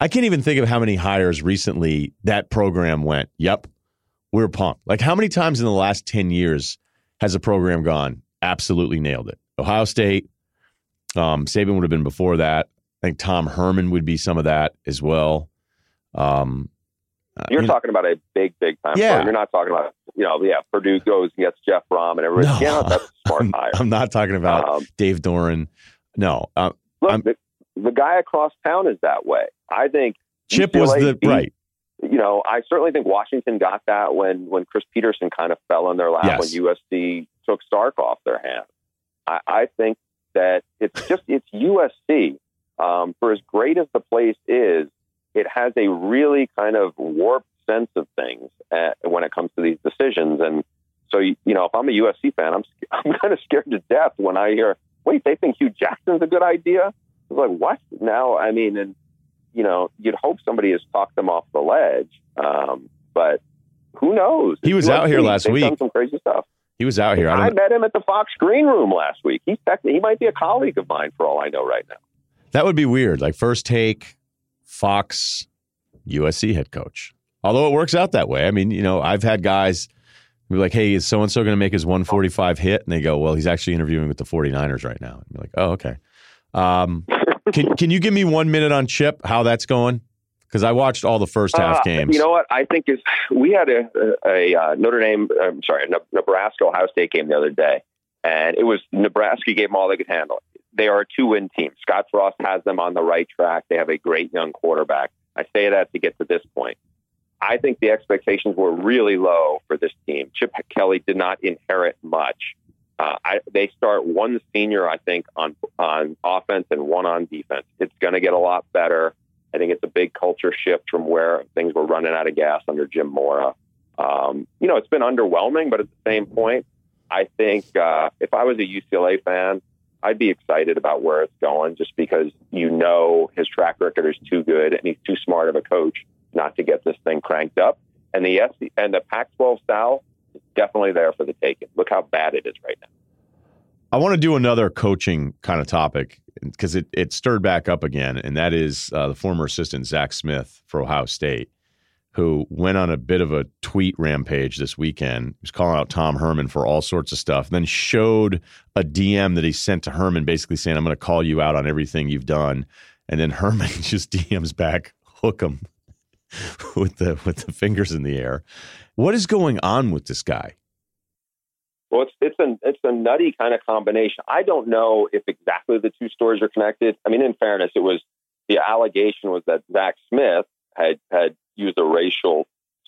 Speaker 1: I can't even think of how many hires recently that program went. Yep, we're pumped. Like how many times in the last ten years has a program gone? Absolutely nailed it. Ohio State. Um, Saban would have been before that. I think Tom Herman would be some of that as well. Um,
Speaker 3: uh, You're talking about a big, big time. Yeah. Player. You're not talking about, you know, yeah, Purdue goes and gets Jeff Brohm and everybody. No. Yeah, that's smart hire.
Speaker 1: I'm not talking about um, Dave Doeren. No. Uh,
Speaker 3: look, the, the, guy across town is that way. I think
Speaker 1: Chip UCLA was the beat, right.
Speaker 3: You know, I certainly think Washington got that when when Chris Petersen kind of fell in their lap yes. when USC took Sark off their hands. I, I think that it's just it's USC. Um, for as great as the place is, it has a really kind of warped sense of things at, uh, when it comes to these decisions. And so, you, you know, if I'm a USC fan, I'm I'm kind of scared to death when I hear, "Wait, they think Hue Jackson's a good idea." I was like, "What?" Now, I mean, and you know, you'd hope somebody has talked them off the ledge, um, but who knows?
Speaker 1: He was USC, out here last week.
Speaker 3: Done some crazy stuff.
Speaker 1: He was out here. I,
Speaker 3: I met him at the Fox Green Room last week. He's he might be a colleague of mine for all I know right now.
Speaker 1: That would be weird. Like first take, Fox, USC head coach. Although it works out that way. I mean, you know, I've had guys be like, hey, is so and so going to make his 145 hit? And they go, well, he's actually interviewing with the 49ers right now. And be like, oh, okay. Um, can, can you give me one minute on Chip, how that's going? Because I watched all the first half uh, games.
Speaker 3: You know what? I think is we had a, a, a uh, Notre Dame, I'm sorry, Nebraska Ohio State game the other day, and it was Nebraska gave them all they could handle. They are a two win team. Scott Frost has them on the right track. They have a great young quarterback. I say that to get to this point. I think the expectations were really low for this team. Chip Kelly did not inherit much. Uh, I, they start one senior, I think, on on offense and one on defense. It's going to get a lot better. I think it's a big culture shift from where things were running out of gas under Jim Mora. Um, you know, it's been underwhelming, but at the same point, I think uh, if I was a UCLA fan, I'd be excited about where it's going just because you know his track record is too good and he's too smart of a coach not to get this thing cranked up. And the SC, and the Pac-12 South is definitely there for the taking. Look how bad it is right now.
Speaker 1: I want to do another coaching kind of topic because it, it stirred back up again, and that is uh, the former assistant Zach Smith for Ohio State who went on a bit of a tweet rampage this weekend. He was calling out Tom Herman for all sorts of stuff, then showed a DM that he sent to Herman basically saying, I'm going to call you out on everything you've done. And then Herman just DMs back, hook him with the with the fingers in the air. What is going on with this guy?
Speaker 3: Well, it's it's a it's a nutty kind of combination. I don't know if exactly the two stories are connected. I mean, in fairness, it was the allegation was that Zach Smith had had used a racial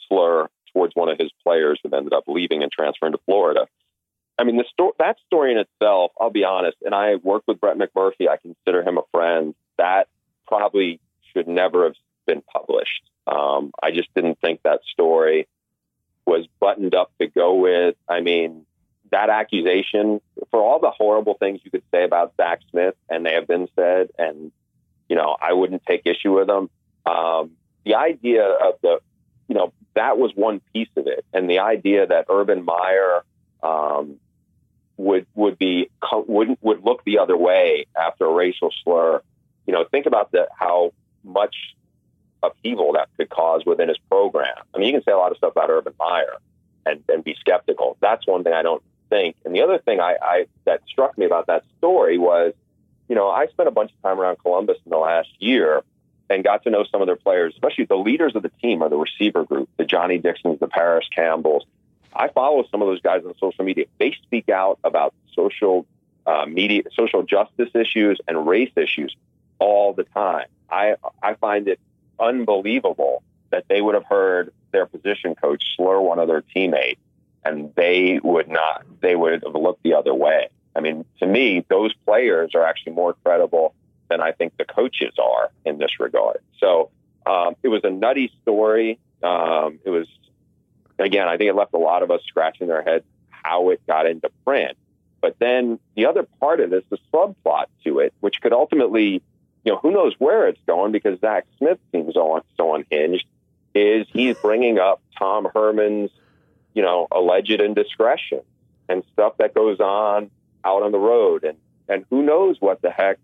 Speaker 3: slur towards one of his players who ended up leaving and transferring to Florida. I mean, the sto- that story in itself, I'll be honest, and I worked with Brett McMurphy. I consider him a friend. That probably should never have been published. Um, I just didn't think that story was buttoned up to go with. I mean, that accusation, for all the horrible things you could say about Zach Smith, and they have been said, and, you know, I wouldn't take issue with them. Um, the idea of the, you know, that was one piece of it, and the idea that Urban Meyer um, would would be wouldn't would look the other way after a racial slur. You know, think about the how much upheaval that could cause within his program. I mean, you can say a lot of stuff about Urban Meyer and, and be skeptical. That's one thing I don't think. And the other thing I, I that struck me about that story was, you know, I spent a bunch of time around Columbus in the last year, and got to know some of their players, especially the leaders of the team are the receiver group, the Johnnie Dixons, the Parris Campbells. I follow some of those guys on social media. They speak out about social uh, media, social justice issues and race issues all the time. I I find it unbelievable that they would have heard their position coach slur one of their teammates and they would not. They would have looked the other way. I mean, to me, those players are actually more credible than I think the coaches are in this regard. So um, it was a nutty story. Um, it was, again, I think it left a lot of us scratching their heads how it got into print. But then the other part of this, the subplot to it, which could ultimately, you know, who knows where it's going because Zach Smith seems so, so unhinged, is he's bringing up Tom Herman's, you know, alleged indiscretion and stuff that goes on out on the road. And, and who knows what the heck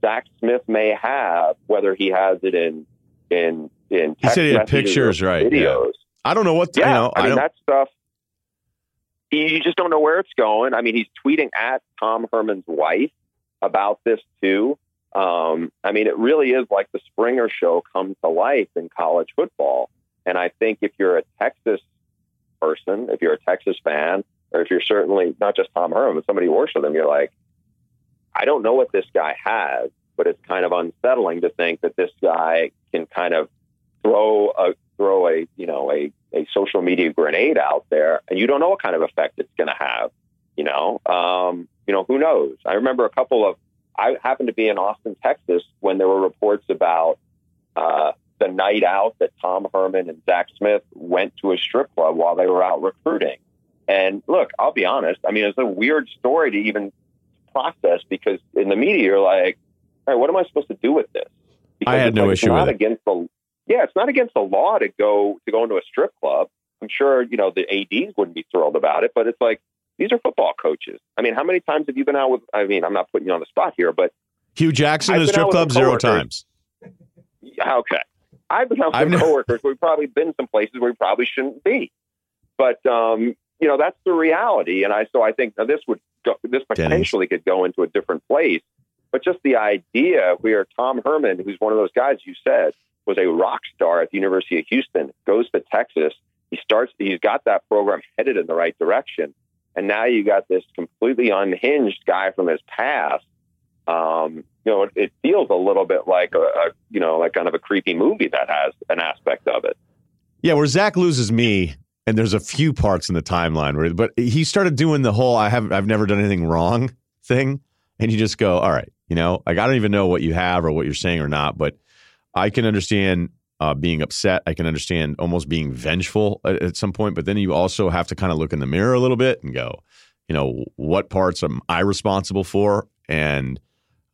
Speaker 3: Zach Smith may have, whether he has it in in in
Speaker 1: he said he had pictures, right?
Speaker 3: Videos.
Speaker 1: Yeah. I don't know what.
Speaker 3: The,
Speaker 1: yeah, you know,
Speaker 3: I, I mean that stuff. you just don't know where it's going. I mean, he's tweeting at Tom Herman's wife about this too. Um, I mean, it really is like the Springer show come to life in college football. And I think if you're a Texas person, if you're a Texas fan, or if you're certainly not just Tom Herman, but somebody who works with him, you're like, I don't know what this guy has, but it's kind of unsettling to think that this guy can kind of throw a throw a you know a a social media grenade out there, and you don't know what kind of effect it's going to have. You know, um, you know who knows? I remember a couple of. I happened to be in Austin, Texas, when there were reports about uh, the night out that Tom Herman and Zach Smith went to a strip club while they were out recruiting. And look, I'll be honest. I mean, it's a weird story to even process because in the media, you're like, all right, what am I supposed to do with this? Because
Speaker 1: I had no
Speaker 3: like,
Speaker 1: issue with
Speaker 3: it. Against the, yeah, it's not against the law to go to go into a strip club. I'm sure you know the ads wouldn't be thrilled about it, but it's like these are football coaches. I mean, how many times have you been out with? I mean, I'm not putting you on the spot here, but
Speaker 1: Hue Jackson in a strip club zero times.
Speaker 3: Okay, I've been out with I've coworkers. We've probably been some places where we probably shouldn't be, but um, you know that's the reality. And I so I think this would go, this potentially could go into a different place. But just the idea where Tom Herman, who's one of those guys you said was a rock star at the University of Houston, goes to Texas. He starts. He's got that program headed in the right direction, and now you got this completely unhinged guy from his past. Um, you know, it, it, feels a little bit like a, a, you know, like kind of a creepy movie that has an aspect of it.
Speaker 1: Yeah, where Zach loses me, and there's a few parts in the timeline where, but he started doing the whole "I have I've never done anything wrong" thing, and you just go, "All right, you know, like I don't even know what you have or what you're saying or not, but I can understand uh, being upset. I can understand almost being vengeful at, at some point, but then you also have to kind of look in the mirror a little bit and go, you know, what parts am I responsible for? And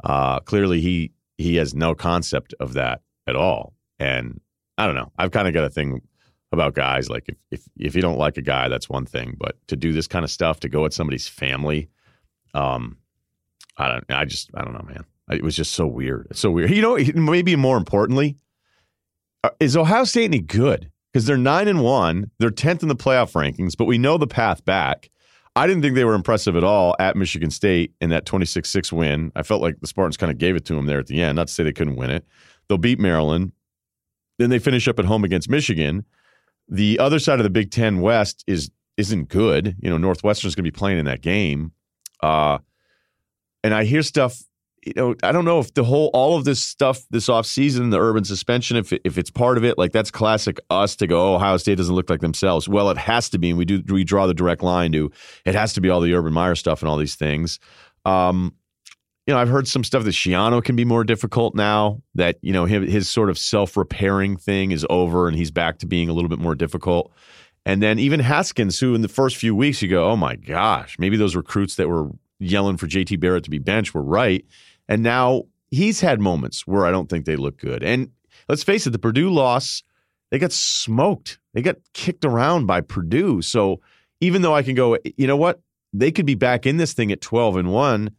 Speaker 1: uh, clearly, he he has no concept of that at all. And I don't know. I've kind of got a thing about guys like if if if you don't like a guy, that's one thing, but to do this kind of stuff, to go at somebody's family, um, I don't. I just I don't know, man. It was just so weird. It's so weird. You know, maybe more importantly, uh, is Ohio State any good? Because they're nine and one, they're tenth in the playoff rankings, but we know the path back. I didn't think they were impressive at all at Michigan State in that 26 6 win. I felt like the Spartans kind of gave it to them there at the end. Not to say they couldn't win it. They'll beat Maryland. Then they finish up at home against Michigan. The other side of the Big Ten West is isn't good. You know, Northwestern's going to be playing in that game. Uh, and I hear stuff you know, I don't know if the whole all of this stuff this offseason, the urban suspension, if if it's part of it, like that's classic us to go, oh, Ohio State doesn't look like themselves. Well, it has to be, and we do we draw the direct line to it has to be all the Urban Meyer stuff and all these things. Um, you know, I've heard some stuff that Schiano can be more difficult now. That you know, his, his sort of self repairing thing is over, and he's back to being a little bit more difficult. And then even Haskins, who in the first few weeks you go, oh my gosh, maybe those recruits that were yelling for JT Barrett to be benched were right. And now he's had moments where I don't think they look good. And let's face it, the Purdue loss, they got smoked. They got kicked around by Purdue. So even though I can go, you know what? They could be back in this thing at 12 and 1.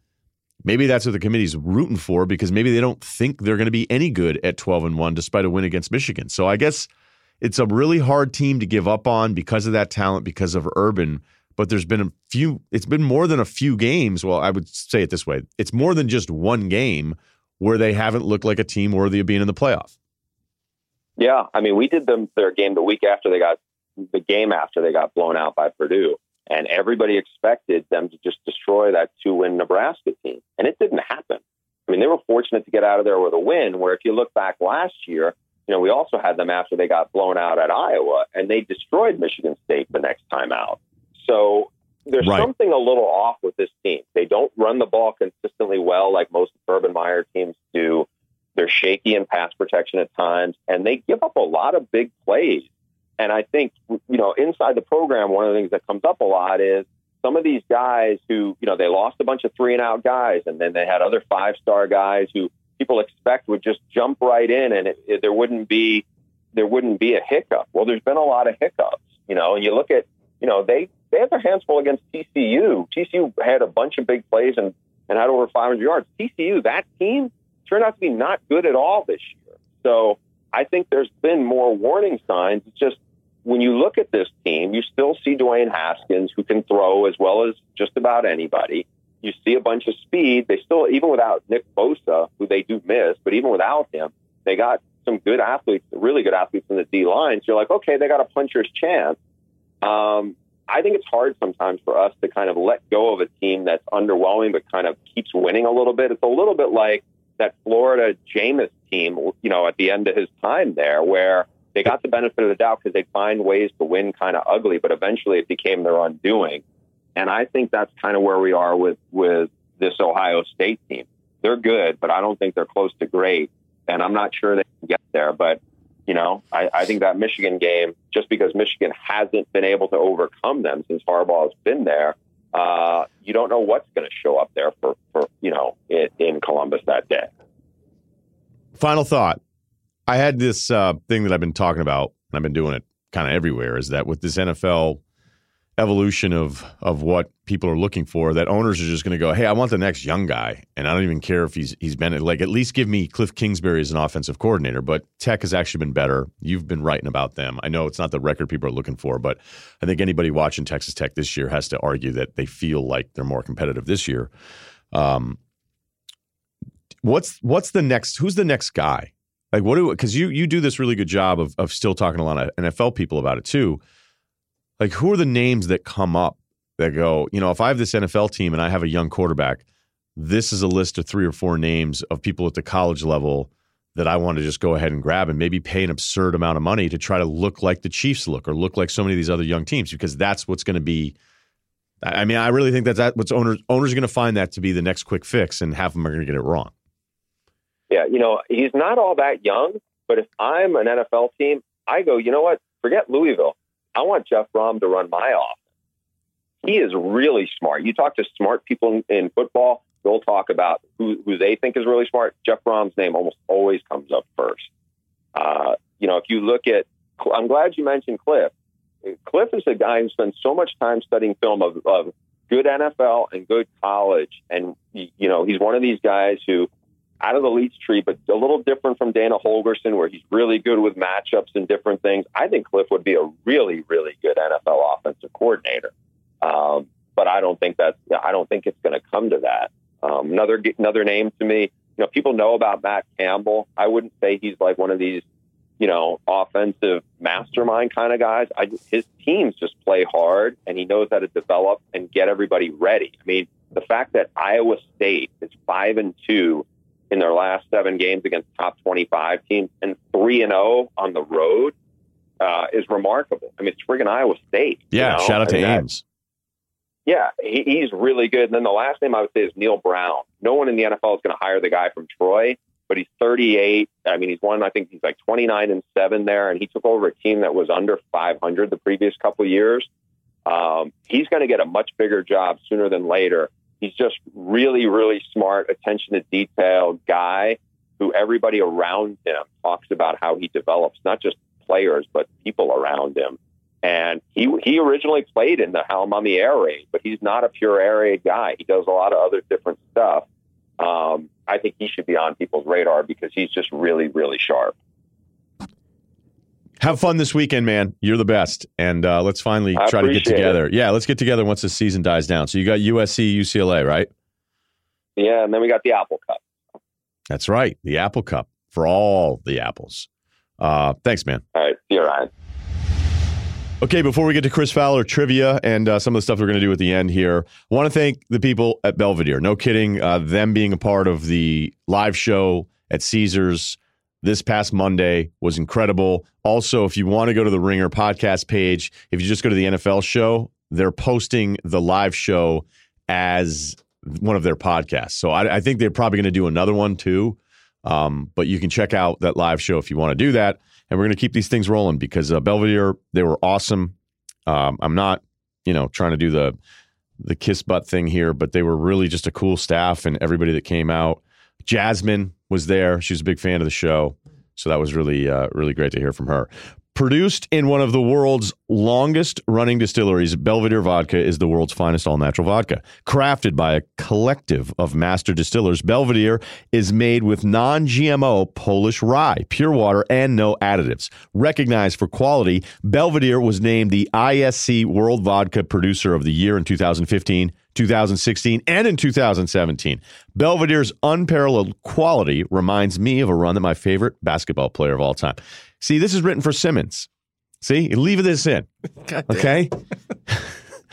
Speaker 1: Maybe that's what the committee's rooting for because maybe they don't think they're going to be any good at 12 and 1 despite a win against Michigan. So I guess it's a really hard team to give up on because of that talent, because of Urban but there's been a few it's been more than a few games. Well i would say it this way. It's more than just one game where they haven't looked like a team worthy of being in the playoff.
Speaker 3: Yeah i mean we did them their game the week after they got the game after they got blown out by purdue and everybody expected them to just destroy that two win nebraska team and it didn't happen. I mean they were fortunate to get out of there with a win where if you look back last year you know we also had them after they got blown out at iowa and they destroyed michigan state the next time out so there's right. something a little off with this team. They don't run the ball consistently well like most Urban Meyer teams do. They're shaky in pass protection at times, and they give up a lot of big plays. And I think, you know, inside the program, one of the things that comes up a lot is some of these guys who, you know, they lost a bunch of three and out guys, and then they had other five star guys who people expect would just jump right in, and it, it, there wouldn't be there wouldn't be a hiccup. Well, there's been a lot of hiccups, you know, and you look at, you know, they they had their hands full against TCU. TCU had a bunch of big plays and, and had over 500 yards. TCU, that team, turned out to be not good at all this year. So I think there's been more warning signs. It's just when you look at this team, you still see Dwayne Haskins, who can throw as well as just about anybody. You see a bunch of speed. They still, even without Nick Bosa, who they do miss, but even without him, they got some good athletes, really good athletes in the D line. So you're like, okay, they got a puncher's chance. Um, I think it's hard sometimes for us to kind of let go of a team that's underwhelming but kind of keeps winning a little bit. It's a little bit like that Florida Jameis team, you know, at the end of his time there, where they got the benefit of the doubt because they'd find ways to win kind of ugly, but eventually it became their undoing. And I think that's kind of where we are with with this Ohio State team. They're good, but I don't think they're close to great, and I'm not sure they can get there. But you know, I, I think that Michigan game, just because Michigan hasn't been able to overcome them since Harbaugh has been there, uh, you don't know what's going to show up there for, for you know, in, in, Columbus that day.
Speaker 1: Final thought. I had this uh, thing that I've been talking about, and I've been doing it kind of everywhere, is that with this NFL evolution of of what people are looking for that owners are just going to go, hey, I want the next young guy, and I don't even care if he's he's been like at least give me Cliff Kingsbury as an offensive coordinator. But Tech has actually been better. You've been writing about them. I know it's not the record people are looking for, but I think anybody watching Texas Tech this year has to argue that they feel like they're more competitive this year. Um, what's what's the next? Who's the next guy? Like what do because you you do this really good job of of still talking to a lot of NFL people about it too like who are the names that come up that go, you know, if I have this NFL team and I have a young quarterback, this is a list of three or four names of people at the college level that I want to just go ahead and grab and maybe pay an absurd amount of money to try to look like the Chiefs look or look like so many of these other young teams because that's what's going to be. I mean, I really think that's that what's owners owners are going to find that to be the next quick fix, and half of them are going to get it wrong.
Speaker 3: Yeah, you know, he's not all that young, but if I'm an NFL team, I go, you know what? Forget Louisville. I want Jeff Brohm to run my offense. He is really smart. You talk to smart people in, in football, they'll talk about who, who they think is really smart. Jeff Brohm's name almost always comes up first. Uh, you know, if you look at, I'm glad you mentioned Cliff. Cliff is a guy who spends so much time studying film of, of good NFL and good college. And, you know, he's one of these guys who out of the Leach tree, but a little different from Dana Holgorsen, where he's really good with matchups and different things. I think Cliff would be a really, really good NFL offensive coordinator. Um, but I don't think that's I don't think it's going to come to that. Um, another another name to me, you know, people know about Matt Campbell. I wouldn't say he's like one of these, you know, offensive mastermind kind of guys. I his teams just play hard, and he knows how to develop and get everybody ready. I mean, the fact that Iowa State is five and two in their last seven games against top 25 teams and 3 and 0 on the road uh, is remarkable. I mean, it's friggin' Iowa State.
Speaker 1: Yeah, you know? shout out to Ames.
Speaker 3: Yeah, he, he's really good. And then the last name I would say is Neal Brown. No one in the NFL is going to hire the guy from Troy, but he's 38. I mean, he's won, I think he's like 29 and 7 there, and he took over a team that was under 500 the previous couple years. Um, he's going to get a much bigger job sooner than later he's just really, really smart, attention to detail guy who everybody around him talks about how he develops not just players but people around him. And he he originally played in the Hal Mumme air raid, but he's not a pure air raid guy. He does a lot of other different stuff. Um, I think he should be on people's radar because he's just really, really sharp.
Speaker 1: Have fun this weekend, man. You're the best. And uh, let's finally I try to get together. It. Yeah, let's get together once the season dies down. So you got USC, UCLA, right?
Speaker 3: Yeah, and then we got the Apple Cup.
Speaker 1: That's right. The Apple Cup for all the apples. Uh, thanks, man.
Speaker 3: All right. See you, Ryen.
Speaker 1: Okay, before we get to Chris Fowler trivia and uh, some of the stuff we're going to do at the end here, I want to thank the people at Belvedere. No kidding, uh, them being a part of the live show at Caesars this past Monday was incredible. Also, if you want to go to the Ringer podcast page, if you just go to the NFL show, they're posting the live show as one of their podcasts. So I, I think they're probably going to do another one too. Um, but you can check out that live show if you want to do that. And we're going to keep these things rolling because uh, Belvedere, they were awesome. Um, I'm not, you know, trying to do the the kiss butt thing here, but they were really just a cool staff and everybody that came out. Jasmine was there. She was a big fan of the show. So that was really, uh, really great to hear from her. Produced in one of the world's longest running distilleries, Belvedere Vodka is the world's finest all natural vodka. Crafted by a collective of master distillers, Belvedere is made with non GMO Polish rye, pure water, and no additives. Recognized for quality, Belvedere was named the ISC World Vodka Producer of the Year in 2015. 2016 and in 2017. Belvedere's unparalleled quality reminds me of a run that my favorite basketball player of all time. See, this is written for Simmons. See, leave this in. okay?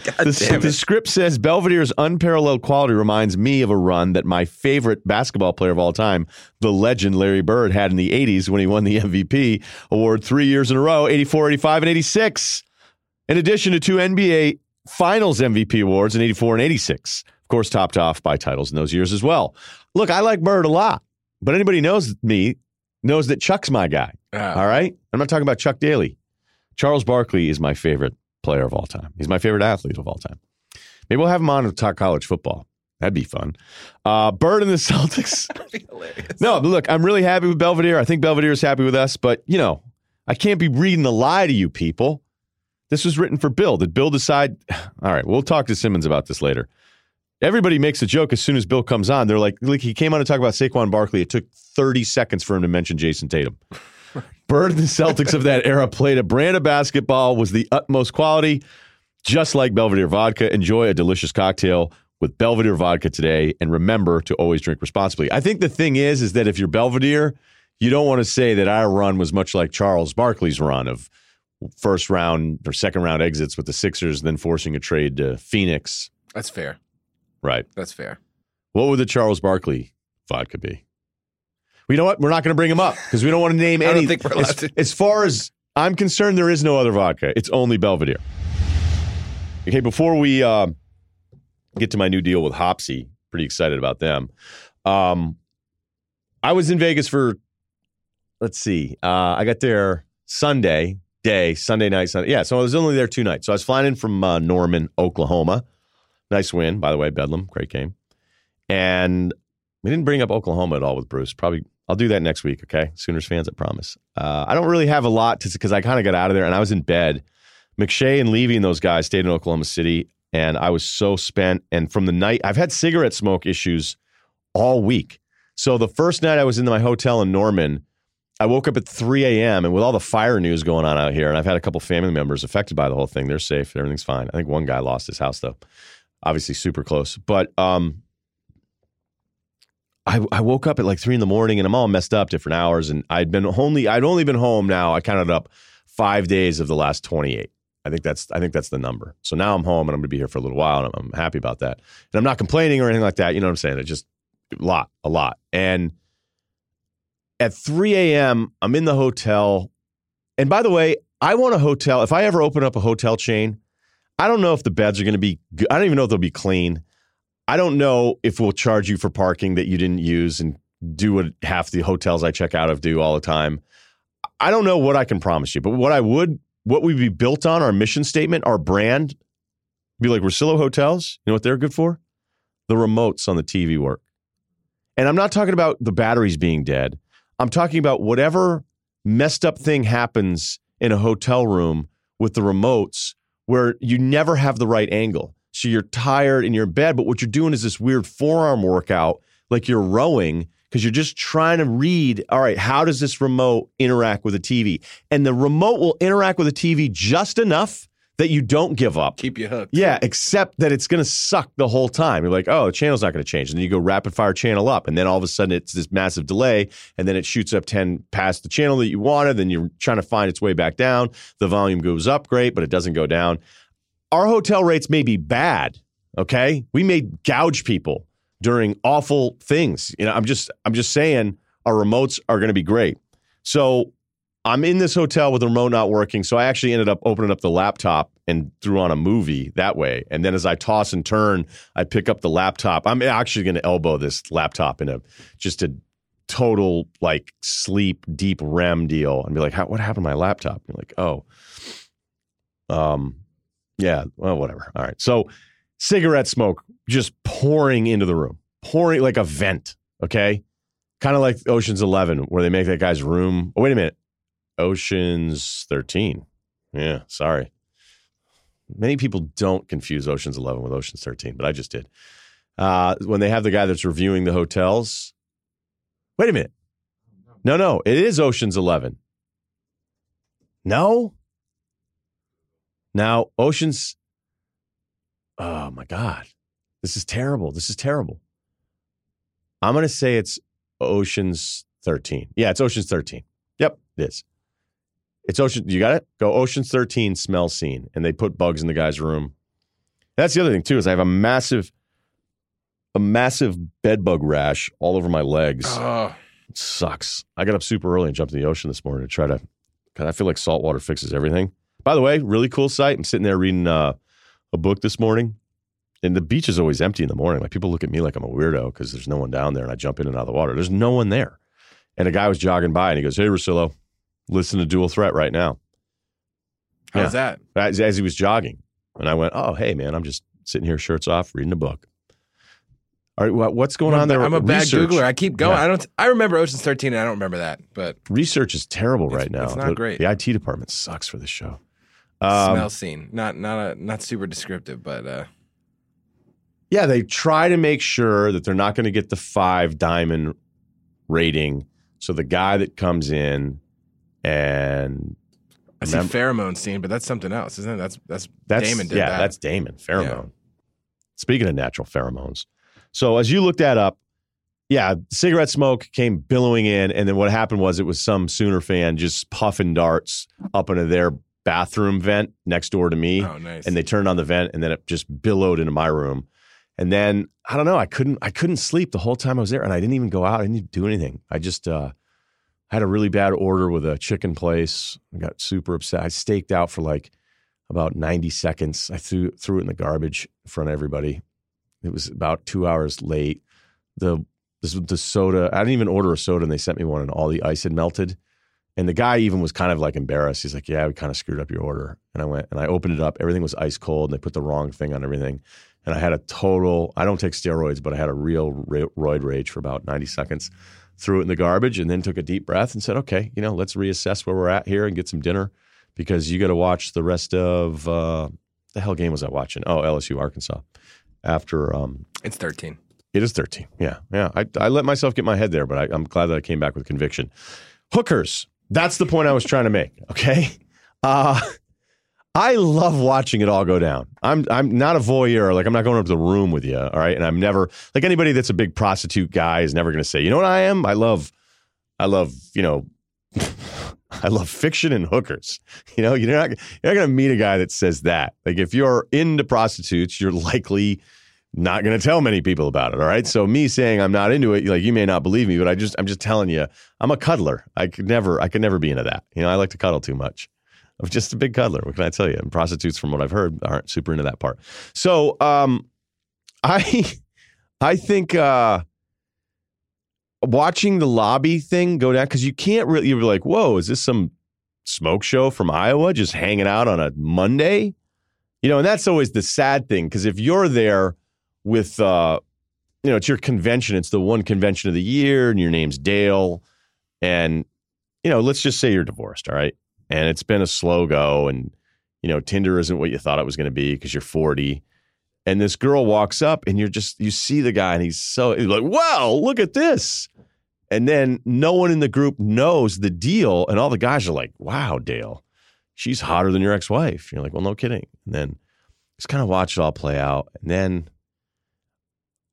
Speaker 1: the, the, script says Belvedere's unparalleled quality reminds me of a run that my favorite basketball player of all time, the legend Larry Bird, had in the 80s when he won the MVP award three years in a row 84, 85, and 86. In addition to two NBA Finals MVP awards in 84 and 86. Of course, topped off by titles in those years as well. Look, I like Bird a lot, but anybody knows me knows that Chuck's my guy. Ah. All right? I'm not talking about Chuck Daly. Charles Barkley is my favorite player of all time. He's my favorite athlete of all time. Maybe we'll have him on to talk college football. That'd be fun. Uh, Bird and the Celtics. no, look, I'm really happy with Belvedere. I think Belvedere is happy with us, but you know, I can't be reading the lie to you people. This was written for Bill. Did Bill decide? All right, we'll talk to Simmons about this later. Everybody makes a joke as soon as Bill comes on. They're like, like he came on to talk about Saquon Barkley. It took 30 seconds for him to mention Jayson Tatum. Bird and the Celtics of that era played a brand of basketball, was the utmost quality. Just like Belvedere vodka, enjoy a delicious cocktail with Belvedere vodka today, and remember to always drink responsibly. I think the thing is, is that if you're Belvedere, you don't want to say that our run was much like Charles Barkley's run of first round or second round exits with the Sixers, then forcing a trade to Phoenix.
Speaker 2: That's fair.
Speaker 1: Right.
Speaker 2: That's fair.
Speaker 1: What would the Charles Barkley vodka be? Well, you know what? We're not going to bring him up because we don't want to name any. As, as far as I'm concerned, there is no other vodka. It's only Belvedere. Okay, before we uh, get to my new deal with Hopsy, pretty excited about them. Um, I was in Vegas for, let's see, uh, I got there Sunday day, Sunday night, Sunday. Yeah, so I was only there two nights. So I was flying in from uh, Norman, Oklahoma. Nice win, by the way, Bedlam, great game. And we didn't bring up Oklahoma at all with Bruce. Probably I'll do that next week. Okay, Sooners fans, I promise. Uh, I don't really have a lot to because I kind of got out of there and I was in bed. McShay and Levy and those guys stayed in Oklahoma City, and I was so spent. And from the night, I've had cigarette smoke issues all week. So the first night I was in my hotel in Norman, I woke up at 3 a.m. and with all the fire news going on out here, and I've had a couple family members affected by the whole thing. They're safe. Everything's fine. I think one guy lost his house though. Obviously, super close. But um, I, I woke up at like three in the morning and I'm all messed up different hours. And I'd been only I'd only been home now. I counted up five days of the last 28. I think that's I think that's the number. So now I'm home and I'm gonna be here for a little while and I'm, I'm happy about that. And I'm not complaining or anything like that. You know what I'm saying? It's just a lot, a lot. And at 3 a.m., I'm in the hotel. And by the way, I want a hotel. If I ever open up a hotel chain, I don't know if the beds are going to be, good. I don't even know if they'll be clean. I don't know if we'll charge you for parking that you didn't use and do what half the hotels I check out of do all the time. I don't know what I can promise you, but what I would, what we'd be built on, our mission statement, our brand, be like Russillo Hotels. You know what they're good for? The remotes on the TV work. And I'm not talking about the batteries being dead. I'm talking about whatever messed up thing happens in a hotel room with the remotes where you never have the right angle. So you're tired in your bed, but what you're doing is this weird forearm workout, like you're rowing, because you're just trying to read, all right, how does this remote interact with a TV? And the remote will interact with a TV just enough that you don't give up.
Speaker 2: Keep you hooked.
Speaker 1: Yeah, except that it's going to suck the whole time. You're like, oh, the channel's not going to change. And then you go rapid fire channel up. And then all of a sudden it's this massive delay. And then it shoots up 10 past the channel that you wanted. Then you're trying to find its way back down. The volume goes up great, but it doesn't go down. Our hotel rates may be bad. Okay. We may gouge people during awful things. You know, I'm just, I'm just saying our remotes are going to be great. So I'm in this hotel with the remote not working. So I actually ended up opening up the laptop and threw on a movie that way. And then as I toss and turn, I pick up the laptop. I'm actually going to elbow this laptop in a just a total like sleep deep REM deal and be like, what happened to my laptop? And you're like, oh, um, yeah, well, whatever. All right. So cigarette smoke just pouring into the room, pouring like a vent. Okay. Kind of like Ocean's 11, where they make that guy's room. Oh, wait a minute Ocean's 13. Yeah, sorry. Many people don't confuse Ocean's 11 with Ocean's 13, but I just did. Uh, when they have the guy that's reviewing the hotels. Wait a minute. No, no, it is Ocean's 11. No? Now, Ocean's. Oh my God. This is terrible. This is terrible. I'm going to say it's Ocean's 13. Yeah, it's Ocean's 13. Yep, it is. It's Ocean. You got it? Go Ocean's 13 smell scene. And they put bugs in the guy's room. That's the other thing, too, is I have a massive, a massive bed bug rash all over my legs. It sucks. I got up super early and jumped in the ocean this morning to try to, because I feel like salt water fixes everything. By the way, really cool site. I'm sitting there reading uh, a book this morning and the beach is always empty in the morning. Like people look at me like I'm a weirdo because there's no one down there, and I jump in and out of the water. There's no one there, and a guy was jogging by, and he goes, "Hey, Russillo, listen to Dual Threat right now."
Speaker 2: How's yeah.
Speaker 1: that? As, as, he was jogging, and I went, "Oh, hey, man, I'm just sitting here, shirts off, reading a book." All right, what's going
Speaker 2: I'm
Speaker 1: on there?
Speaker 2: I'm a bad Googler. I keep going. Yeah. I don't. I remember Ocean's 13, and I don't remember that. But
Speaker 1: research is terrible right now.
Speaker 2: It's not
Speaker 1: the,
Speaker 2: great.
Speaker 1: The IT department sucks for this show.
Speaker 2: Um, Smell scene, not not a not super descriptive, but uh,
Speaker 1: yeah, they try to make sure that they're not going to get the five diamond rating. So the guy that comes in and
Speaker 2: I see pheromone scene, but that's something else, isn't it? That's that's, that's Damon did
Speaker 1: yeah,
Speaker 2: that.
Speaker 1: that's Damon pheromone. Yeah. Speaking of natural pheromones, so as you looked that up, yeah, cigarette smoke came billowing in, and then what happened was it was some Sooner fan just puffing darts up into their bathroom vent next door to me.
Speaker 2: Oh, nice.
Speaker 1: And they turned on the vent, and then it just billowed into my room. And then I don't know, I couldn't I couldn't sleep the whole time I was there, and I didn't even go out. I didn't do anything. I just uh, had a really bad order with a chicken place. I got super upset. I staked out for like about 90 seconds. I threw threw it in the garbage in front of everybody. It was about two hours late. The this the soda. I didn't even order a soda, and they sent me one, and all the ice had melted. And the guy even was kind of like embarrassed. He's like, "Yeah, we kind of screwed up your order." And I went and I opened it up. Everything was ice cold, and they put the wrong thing on everything and I had a total. I don't take steroids, but I had a real roid rage for about ninety seconds. Threw it in the garbage, and then took a deep breath and said, "Okay, you know, let's reassess where we're at here and get some dinner, because you got to watch the rest of uh, the hell game was I watching? Oh, LSU Arkansas. After um,
Speaker 2: it's thirteen.
Speaker 1: It is thirteen. Yeah, yeah. I, I let myself get my head there, but I, I'm glad that I came back with conviction. Hookers. That's the point I was trying to make. Okay. Uh, I love watching it all go down. I'm I'm not a voyeur. Like I'm not going up to the room with you. All right. And I'm never like anybody that's a big prostitute guy is never going to say, you know what I am? I love, I love, you know, I love fiction and hookers. You know, you're not you're not going to meet a guy that says that. Like if you're into prostitutes, you're likely not going to tell many people about it. All right. So me saying I'm not into it, like you may not believe me, but I just I'm just telling you, I'm a cuddler. I could never I could never be into that. You know, I like to cuddle too much. I'm just a big cuddler. What can I tell you? And prostitutes, from what I've heard, aren't super into that part. So um, I I think uh, watching the lobby thing go down because you can't really you're like, whoa, is this some smoke show from Iowa just hanging out on a Monday? You know, and that's always the sad thing because if you're there with uh, you know, it's your convention, it's the one convention of the year, and your name's Dale, and you know, let's just say you're divorced, all right? And it's been a slow go and you know tinder isn't what you thought it was going to be because you're 40 and this girl walks up and you're just you see the guy and he's so he's like wow look at this. And then no one in the group knows the deal and all the guys are like wow dale she's hotter than your ex-wife. You're like well no kidding. And then just kind of watch it all play out. And then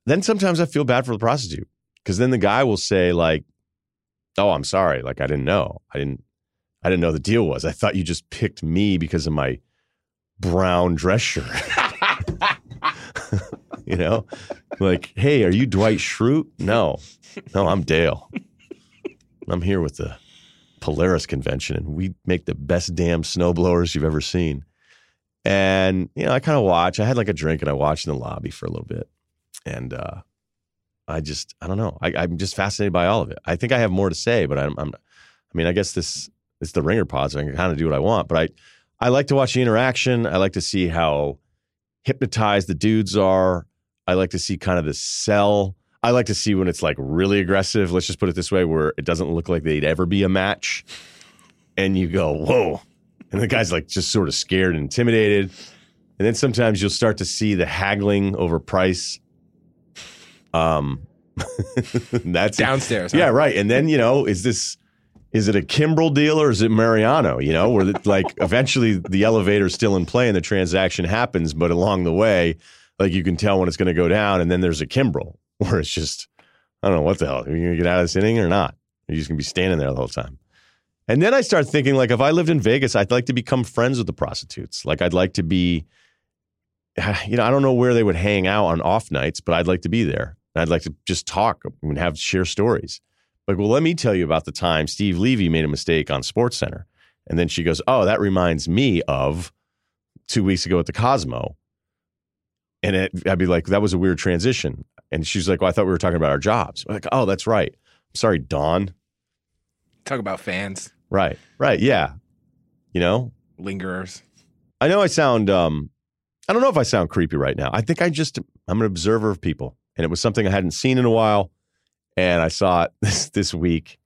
Speaker 1: then sometimes i feel bad for the prostitute because then the guy will say like oh i'm sorry like i didn't know. I didn't I didn't know the deal was. I thought you just picked me because of my brown dress shirt. you know, like, hey, are you Dwight Schrute? No, no, I'm Dale. I'm here with the Polaris convention, and we make the best damn snowblowers you've ever seen. And you know, I kind of watch. I had like a drink, and I watched in the lobby for a little bit, and uh, I just, I don't know. I, am just fascinated by all of it. I think I have more to say, but I'm, I'm I mean, I guess this it's the ringer pod, so I can kind of do what I want. But I, I like to watch the interaction. I like to see how hypnotized the dudes are. I like to see kind of the sell. I like to see when it's like really aggressive. Let's just put it this way, where it doesn't look like they'd ever be a match. and you go, whoa. And the guy's like just sort of scared and intimidated. And then sometimes you'll start to see the haggling over price. Um, that's
Speaker 2: downstairs.
Speaker 1: Huh? Yeah, right. And then, you know, is this is it a Kimbrel deal or is it Mariano? You know, where like eventually the elevator's still in play and the transaction happens, but along the way, like you can tell when it's going to go down, and then there's a Kimbrel where it's just I don't know what the hell. Are you going to get out of this inning or not? You're just going to be standing there the whole time. And then I start thinking, like, if I lived in Vegas, I'd like to become friends with the prostitutes. Like, I'd like to be, you know, I don't know where they would hang out on off nights, but I'd like to be there. I'd like to just talk and have share stories. Like, well, let me tell you about the time Steve Levy made a mistake on Sports Center. And then she goes, Oh, that reminds me of two weeks ago at the Cosmo. And it, I'd be like, That was a weird transition. And she's like, Well, I thought we were talking about our jobs. I'm like, oh, that's right. I'm sorry, Dawn.
Speaker 2: Talk about fans.
Speaker 1: Right. Right. Yeah. You know?
Speaker 2: Lingerers.
Speaker 1: I know I sound um I don't know if I sound creepy right now. I think I just I'm an observer of people. And it was something I hadn't seen in a while. And I saw it this this week.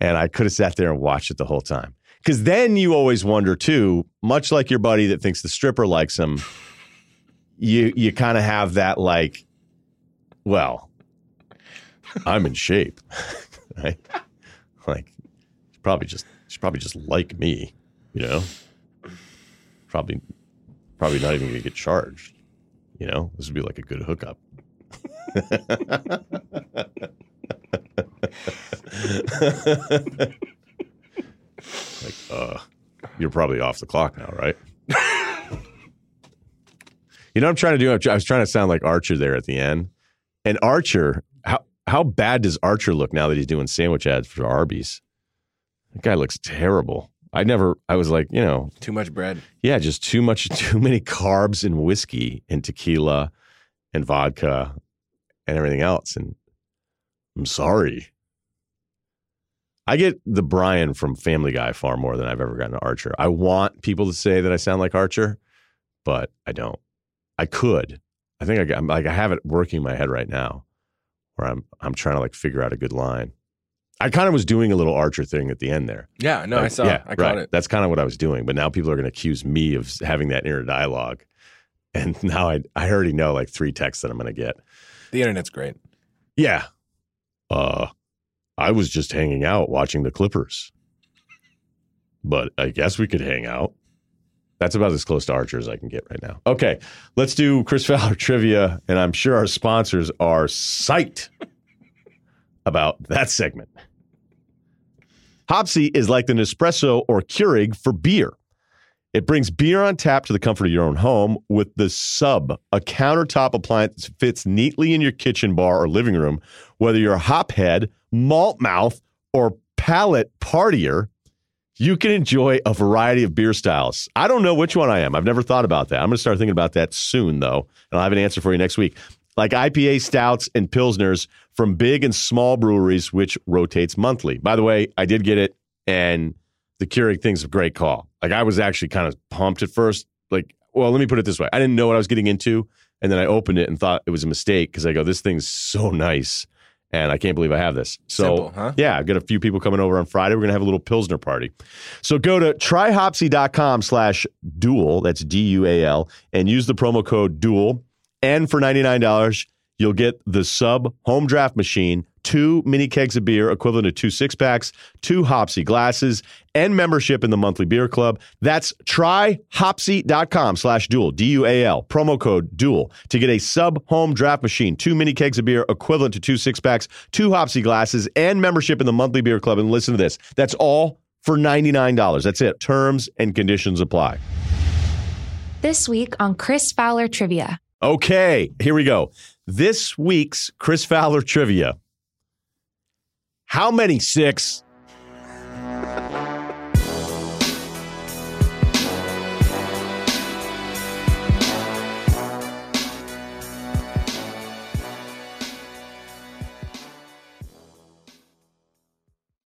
Speaker 1: And I could have sat there and watched it the whole time. Because then you always wonder too, much like your buddy that thinks the stripper likes him, you you kind of have that like well, I'm in shape, right? Like, probably just she's probably just like me, you know. Probably, probably not even gonna get charged. You know, this would be like a good hookup. like, uh, you're probably off the clock now, right? you know, what I'm trying to do. I was trying to sound like Archer there at the end and Archer, how how bad does Archer look now that he's doing sandwich ads for Arby's? That guy looks terrible. I never. I was like, you know,
Speaker 2: too much bread.
Speaker 1: Yeah, just too much, too many carbs and whiskey and tequila and vodka and everything else. And I'm sorry. I get the Brian from Family Guy far more than I've ever gotten to Archer. I want people to say that I sound like Archer, but I don't. I could. I think I, am like I have it working in my head right now, where I'm I'm trying to like figure out a good line. I kind of was doing a little Archer thing at the end there.
Speaker 2: Yeah, no, like, I saw. Yeah, I
Speaker 1: caught
Speaker 2: right. it.
Speaker 1: That's kind of what I was doing. But now people are going to accuse me of having that inner dialogue, and now I I already know like three texts that I'm going to get.
Speaker 2: The internet's great.
Speaker 1: Yeah. Uh, I was just hanging out watching the Clippers, but I guess we could hang out. That's about as close to Archer as I can get right now. Okay, let's do Chris Fowler trivia, and I'm sure our sponsors are psyched about that segment. Hopsy is like the Nespresso or Keurig for beer. It brings beer on tap to the comfort of your own home with the Sub, a countertop appliance that fits neatly in your kitchen bar or living room. Whether you're a hophead, malt mouth, or palate partier, you can enjoy a variety of beer styles. I don't know which one I am. I've never thought about that. I'm going to start thinking about that soon, though, and I'll have an answer for you next week. Like IPA stouts and pilsners from big and small breweries, which rotates monthly. By the way, I did get it, and the Keurig thing's a great call. Like I was actually kind of pumped at first. Like, well, let me put it this way: I didn't know what I was getting into, and then I opened it and thought it was a mistake because I go, "This thing's so nice." and I can't believe I have this. So,
Speaker 2: Simple, huh?
Speaker 1: yeah, I've got a few people coming over on Friday. We're going to have a little Pilsner party. So go to tryhopsy.com slash dual, that's D-U-A-L, and use the promo code dual. And for $99, you'll get the sub home draft machine, two mini kegs of beer equivalent to two six packs, two Hopsy glasses, and membership in the monthly beer club. That's tryhopsy.com slash dual, D-U-A-L, promo code dual to get a sub home draft machine, two mini kegs of beer equivalent to two six packs, two Hopsy glasses, and membership in the monthly beer club. And listen to this. That's all for $99. That's it. Terms and conditions apply.
Speaker 4: This week on Chris Fowler Trivia.
Speaker 1: Okay, here we go. This week's Chris Fowler trivia. How many six